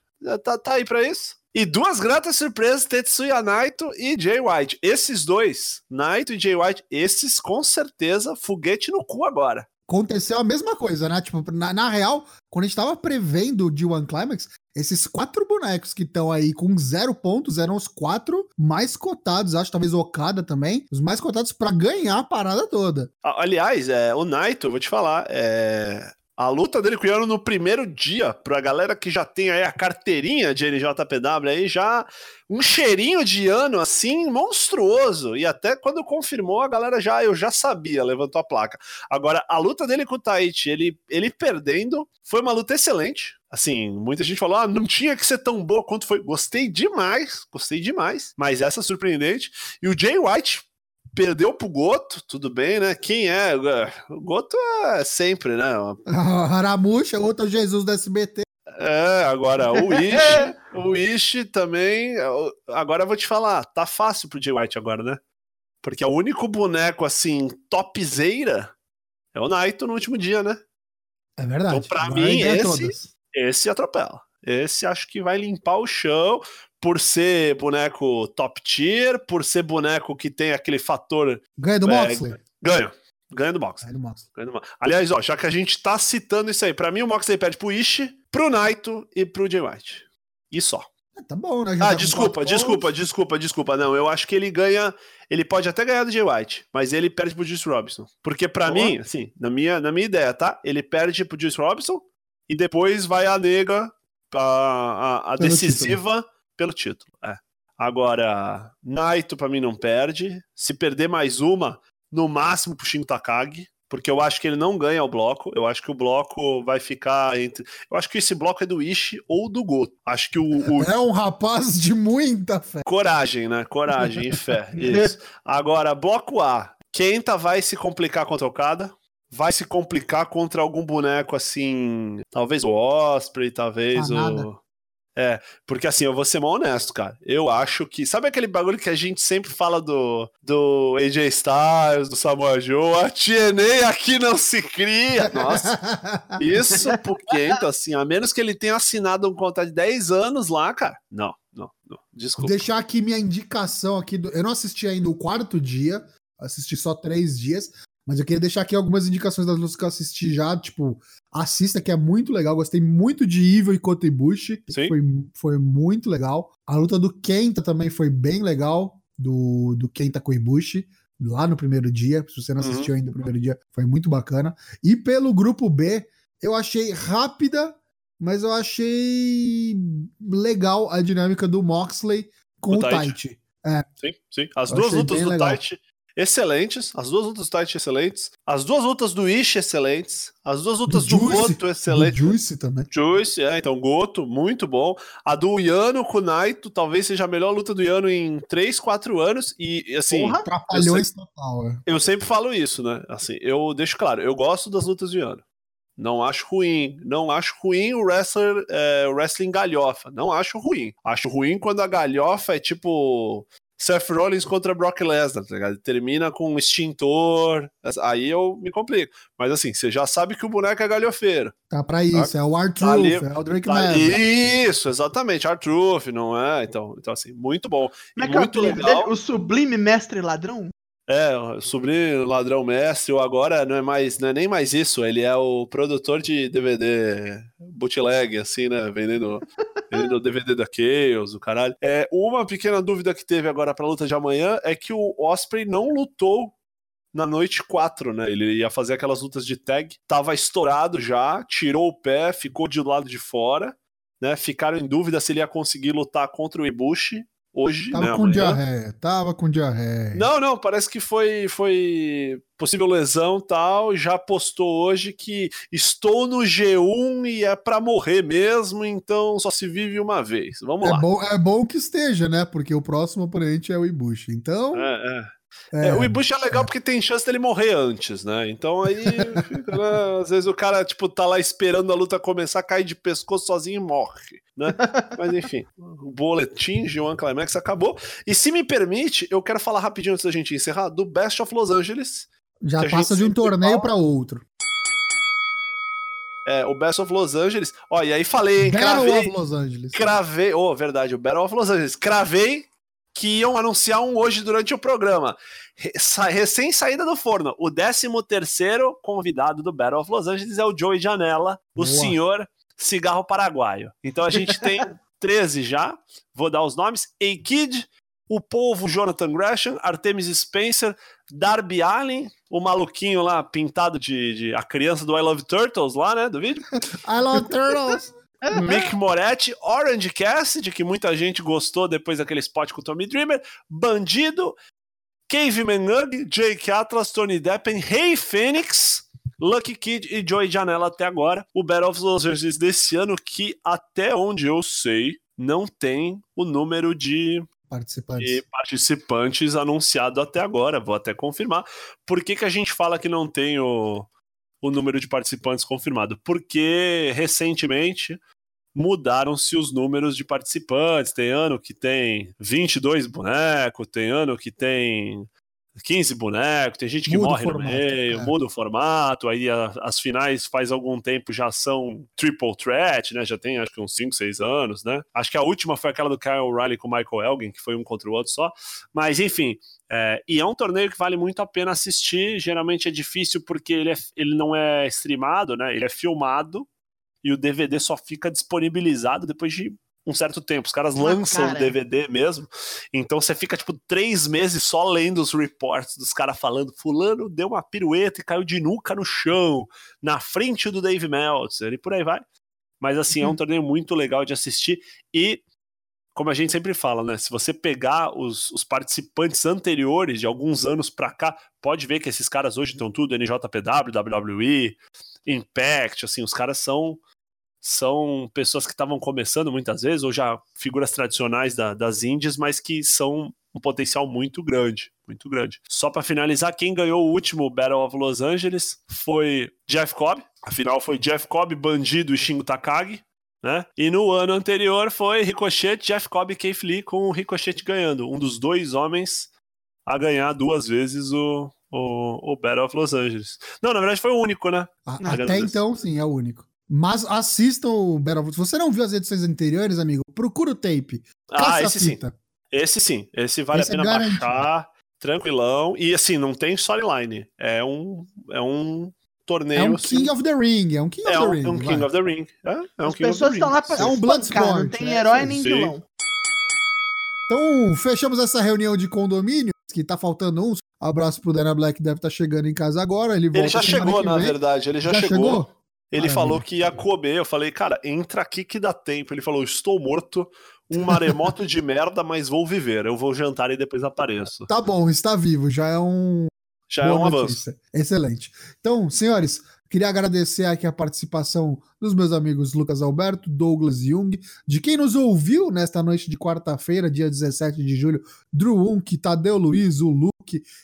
tá, tá aí pra isso. E duas gratas surpresas, Tetsuya Naito e Jay White. Esses dois, Naito e Jay White, esses com certeza, foguete no cu agora. Aconteceu a mesma coisa, né? Tipo, na, na real, quando a gente tava prevendo o D1 Climax, esses quatro bonecos que estão aí com zero pontos eram os quatro mais cotados, acho talvez Okada também, os mais cotados para ganhar a parada toda. Aliás, é, o Naito, vou te falar, é, a luta dele com o Yano no primeiro dia, pra galera que já tem aí a carteirinha de NJPW aí, já um cheirinho de ano assim monstruoso. E até quando confirmou, a galera já, eu já sabia, levantou a placa. Agora, a luta dele com o Taichi, ele, ele perdendo, foi uma luta excelente. Assim, muita gente falou, ah, não tinha que ser tão boa quanto foi. Gostei demais, gostei demais. Mas essa é surpreendente. E o Jay White perdeu pro Goto, tudo bem, né? Quem é? O Goto é sempre, né? Haramucha, outro Jesus do SBT. É, agora o Ishi, o Ishi também. Agora eu vou te falar, tá fácil pro Jay White agora, né? Porque o único boneco assim, topzeira, é o Naito no último dia, né? É verdade. Então, pra agora mim, esse, esse atropela. Esse acho que vai limpar o chão por ser boneco top tier, por ser boneco que tem aquele fator. Ganha do é, Moxley? Ganha. Ganha do Moxley. Ganha do Moxley. Ganha do Moxley. Aliás, ó, já que a gente tá citando isso aí, pra mim o Moxley perde pro Ishi, pro Naito e pro Jay White. E só. É, tá bom, né? Ah, desculpa, desculpa, desculpa, desculpa. Não, eu acho que ele ganha. Ele pode até ganhar do Jay White, mas ele perde pro Juice Robinson. Porque para mim, assim, na minha, na minha ideia, tá? Ele perde pro Juice Robinson e depois vai a nega, a, a, a decisiva título pelo título. É. Agora, Naito para mim não perde. Se perder mais uma, no máximo pro Shin Takagi, porque eu acho que ele não ganha o bloco. Eu acho que o bloco vai ficar entre. Eu acho que esse bloco é do Ishi ou do Goto. Acho que o, o... É um rapaz de muita fé. Coragem, né? Coragem e fé. Isso. Agora, bloco A. Kenta vai se complicar contra o Okada. Vai se complicar contra algum boneco assim. Talvez o Osprey, talvez ah, o. É, porque assim, eu vou ser mal honesto, cara. Eu acho que. Sabe aquele bagulho que a gente sempre fala do, do AJ Styles, do Samoa Joe? A TNA aqui não se cria. Nossa. Isso porque, então, assim, a menos que ele tenha assinado um contrato de 10 anos lá, cara. Não, não, não. Desculpa. Vou deixar aqui minha indicação aqui. Do... Eu não assisti ainda o quarto dia, assisti só três dias, mas eu queria deixar aqui algumas indicações das lutas que eu assisti já, tipo, assista que é muito legal, gostei muito de Evil e Kotebushi, foi, foi muito legal. A luta do Kenta também foi bem legal, do, do Kenta com Ibushi, lá no primeiro dia, se você não uhum. assistiu uhum. ainda no primeiro dia, foi muito bacana. E pelo grupo B, eu achei rápida, mas eu achei legal a dinâmica do Moxley com o, o Taichi. É. Sim, sim. As eu duas lutas do legal. Taichi excelentes, as duas lutas do Taichi excelentes, as duas lutas do Ishi excelentes, as duas lutas do, do Goto excelentes. Do Juice também. Juice, é, então Goto, muito bom. A do Yano com Naito, talvez seja a melhor luta do Yano em 3, 4 anos e assim... Porra, trapalhões total, é. Eu sempre falo isso, né? Assim, eu deixo claro, eu gosto das lutas do Yano. Não acho ruim. Não acho ruim o wrestler, é, o wrestling galhofa. Não acho ruim. Acho ruim quando a galhofa é tipo Seth Rollins contra Brock Lesnar, tá ligado? Termina com um extintor, aí eu me complico. Mas assim, você já sabe que o boneco é galhofeiro. Tá pra isso, tá? é o Arthur, tá é o Drake tá Isso, exatamente, Arthur, não é? Então, então assim, muito bom. Como é que muito é o legal. Dele? O sublime mestre ladrão? É, sobrinho ladrão mestre, ou agora não é mais, não é nem mais isso, ele é o produtor de DVD bootleg, assim, né? Vendendo, vendendo DVD da Chaos, o caralho. É, uma pequena dúvida que teve agora pra luta de amanhã é que o Osprey não lutou na noite 4, né? Ele ia fazer aquelas lutas de tag, tava estourado já, tirou o pé, ficou de lado de fora, né? Ficaram em dúvida se ele ia conseguir lutar contra o Ibushi hoje, tava né? com diarreia, tava com diarreia. Não, não, parece que foi foi possível lesão tal, já postou hoje que estou no G1 e é para morrer mesmo, então só se vive uma vez. Vamos é lá. Bom, é bom que esteja, né? Porque o próximo oponente é o Ibushi. Então, É, é. É, é, o Ibushi é legal é. porque tem chance dele morrer antes, né? Então aí, fica, né? às vezes o cara, tipo, tá lá esperando a luta começar, cai de pescoço sozinho e morre, né? Mas enfim, o boletim de One Climax acabou. E se me permite, eu quero falar rapidinho antes da gente encerrar do Best of Los Angeles. Já passa de um torneio para outro. É, o Best of Los Angeles. Ó, e aí falei, hein? Battle cravei, of Los Angeles. Cravei. Oh, verdade, o Battle of Los Angeles. Cravei que iam anunciar um hoje durante o programa. Recém-saída do forno, o 13 terceiro convidado do Battle of Los Angeles é o Joey Janela, o Boa. senhor cigarro paraguaio. Então a gente tem 13 já, vou dar os nomes, A-Kid, o Povo Jonathan Gresham, Artemis Spencer, Darby Allen, o maluquinho lá pintado de, de, a criança do I Love Turtles lá, né, do vídeo. I Love Turtles. Mick Moretti, Orange Cassidy, que muita gente gostou depois daquele spot com o Tommy Dreamer, Bandido, Cave Menug, Jake Atlas, Tony Deppen, Rei hey Fênix, Lucky Kid e Joey Janela até agora. O Battle of Los Angeles desse ano, que até onde eu sei, não tem o número de participantes. participantes anunciado até agora. Vou até confirmar. Por que, que a gente fala que não tem o, o número de participantes confirmado? Porque recentemente mudaram-se os números de participantes. Tem ano que tem 22 bonecos, tem ano que tem 15 bonecos, tem gente que muda morre formato, no meio, é. muda o formato, aí a, as finais faz algum tempo já são triple threat, né? Já tem acho que uns 5, 6 anos, né? Acho que a última foi aquela do Kyle O'Reilly com o Michael Elgin, que foi um contra o outro só. Mas enfim, é, e é um torneio que vale muito a pena assistir. Geralmente é difícil porque ele, é, ele não é streamado, né? Ele é filmado e o DVD só fica disponibilizado depois de um certo tempo. Os caras lançam o DVD mesmo. Então você fica, tipo, três meses só lendo os reports dos caras falando: Fulano deu uma pirueta e caiu de nuca no chão, na frente do Dave Meltzer, e por aí vai. Mas assim, uhum. é um uhum. torneio muito legal de assistir. E, como a gente sempre fala, né? Se você pegar os, os participantes anteriores de alguns anos pra cá, pode ver que esses caras hoje estão tudo NJPW, WWE, Impact, assim, os caras são são pessoas que estavam começando muitas vezes, ou já figuras tradicionais da, das Índias, mas que são um potencial muito grande, muito grande. Só para finalizar, quem ganhou o último Battle of Los Angeles foi Jeff Cobb. Afinal, foi Jeff Cobb, Bandido e Shingo Takagi. Né? E no ano anterior foi Ricochet, Jeff Cobb e Keith Lee, com o Ricochet ganhando. Um dos dois homens a ganhar duas vezes o, o, o Battle of Los Angeles. Não, na verdade foi o único, né? Até então, sim, é o único. Mas assistam o Battle Se você não viu as edições anteriores, amigo, procura o tape. Ah, esse sim. Esse sim. Esse vale esse a pena é baixar, tranquilão. E assim, não tem storyline. É um, é um torneio. É um King assim. of the Ring. É um King é of the Ring. É um King vai. of the Ring. É, é um As King pessoas estão lá pra É um Bloodsport. Não tem herói nem vilão. Então, fechamos essa reunião de condomínio, que tá faltando uns. Abraço pro Dana Black, deve estar tá chegando em casa agora. Ele, ele já chegou, na verdade. Ele já, já chegou. chegou? Ele Maravilha. falou que ia comer. Eu falei, cara, entra aqui que dá tempo. Ele falou: estou morto, um maremoto de merda, mas vou viver. Eu vou jantar e depois apareço. Tá bom, está vivo. Já é um. Já é um notícia. avanço. Excelente. Então, senhores, queria agradecer aqui a participação dos meus amigos Lucas Alberto, Douglas Jung, de quem nos ouviu nesta noite de quarta-feira, dia 17 de julho, Drew Unk, Tadeu Luiz, o Lu,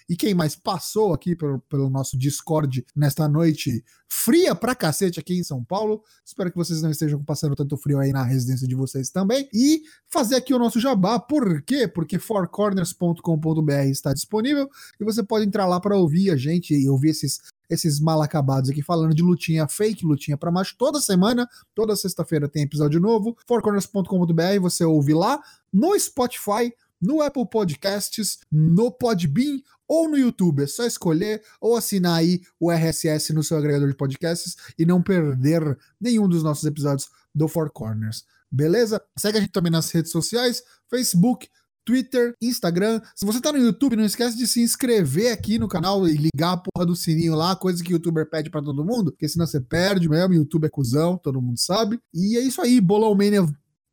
e quem mais passou aqui pelo, pelo nosso Discord nesta noite fria pra cacete aqui em São Paulo. Espero que vocês não estejam passando tanto frio aí na residência de vocês também. E fazer aqui o nosso jabá. Por quê? Porque fourcorners.com.br está disponível e você pode entrar lá para ouvir a gente e ouvir esses esses mal acabados aqui falando de lutinha fake, lutinha para macho toda semana, toda sexta-feira tem episódio novo. fourcorners.com.br você ouve lá no Spotify, no Apple Podcasts, no Podbean ou no YouTube. É só escolher ou assinar aí o RSS no seu agregador de podcasts e não perder nenhum dos nossos episódios do Four Corners. Beleza? Segue a gente também nas redes sociais, Facebook, Twitter, Instagram. Se você tá no YouTube, não esquece de se inscrever aqui no canal e ligar a porra do sininho lá, coisa que o youtuber pede para todo mundo, porque senão você perde mesmo, YouTube é cuzão, todo mundo sabe. E é isso aí, Bolão Mania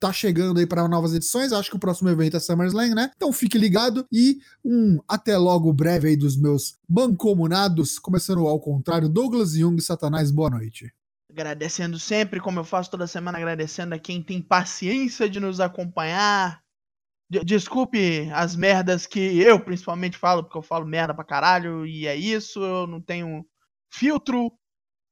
tá chegando aí para novas edições. Acho que o próximo evento é SummerSlam, né? Então fique ligado e um até logo breve aí dos meus bancomunados, começando ao contrário, Douglas Jung, Satanás, boa noite. Agradecendo sempre, como eu faço toda semana, agradecendo a quem tem paciência de nos acompanhar. Desculpe as merdas que eu principalmente falo, porque eu falo merda pra caralho, e é isso, eu não tenho filtro,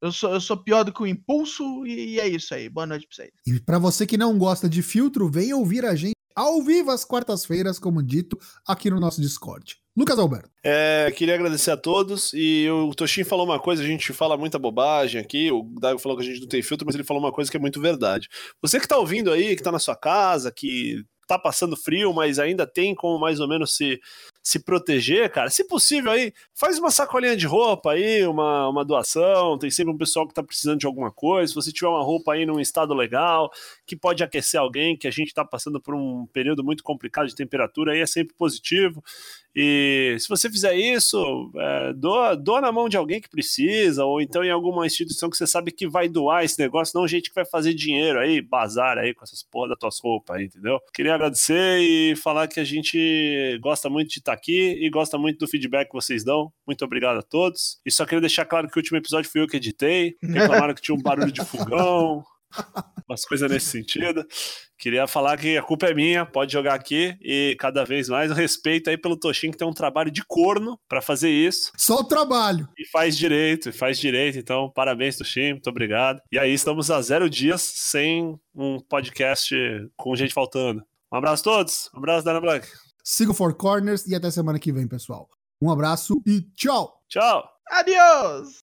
eu sou, eu sou pior do que o impulso e, e é isso aí. Boa noite pra vocês. E pra você que não gosta de filtro, venha ouvir a gente ao vivo às quartas-feiras, como dito, aqui no nosso Discord. Lucas Alberto. É, queria agradecer a todos. E o Toshin falou uma coisa, a gente fala muita bobagem aqui. O Dago falou que a gente não tem filtro, mas ele falou uma coisa que é muito verdade. Você que tá ouvindo aí, que tá na sua casa, que tá passando frio, mas ainda tem como mais ou menos se, se proteger, cara, se possível aí, faz uma sacolinha de roupa aí, uma, uma doação, tem sempre um pessoal que tá precisando de alguma coisa, se você tiver uma roupa aí num estado legal, que pode aquecer alguém, que a gente tá passando por um período muito complicado de temperatura, aí é sempre positivo. E se você fizer isso, é, doa, doa na mão de alguém que precisa, ou então em alguma instituição que você sabe que vai doar esse negócio, não gente que vai fazer dinheiro aí, bazar aí com essas porra das tuas roupas aí, entendeu? Queria agradecer e falar que a gente gosta muito de estar aqui e gosta muito do feedback que vocês dão. Muito obrigado a todos. E só queria deixar claro que o último episódio fui eu que editei. Reclamaram que tinha um barulho de fogão, umas coisas nesse sentido. Queria falar que a culpa é minha, pode jogar aqui e cada vez mais respeito aí pelo Toshin que tem um trabalho de corno para fazer isso. Só o trabalho. E faz direito, e faz direito. Então, parabéns, Toshin, muito obrigado. E aí, estamos a zero dias sem um podcast com gente faltando. Um abraço a todos, um abraço, Dana Black. Siga o Four Corners e até semana que vem, pessoal. Um abraço e tchau! Tchau! Adiós!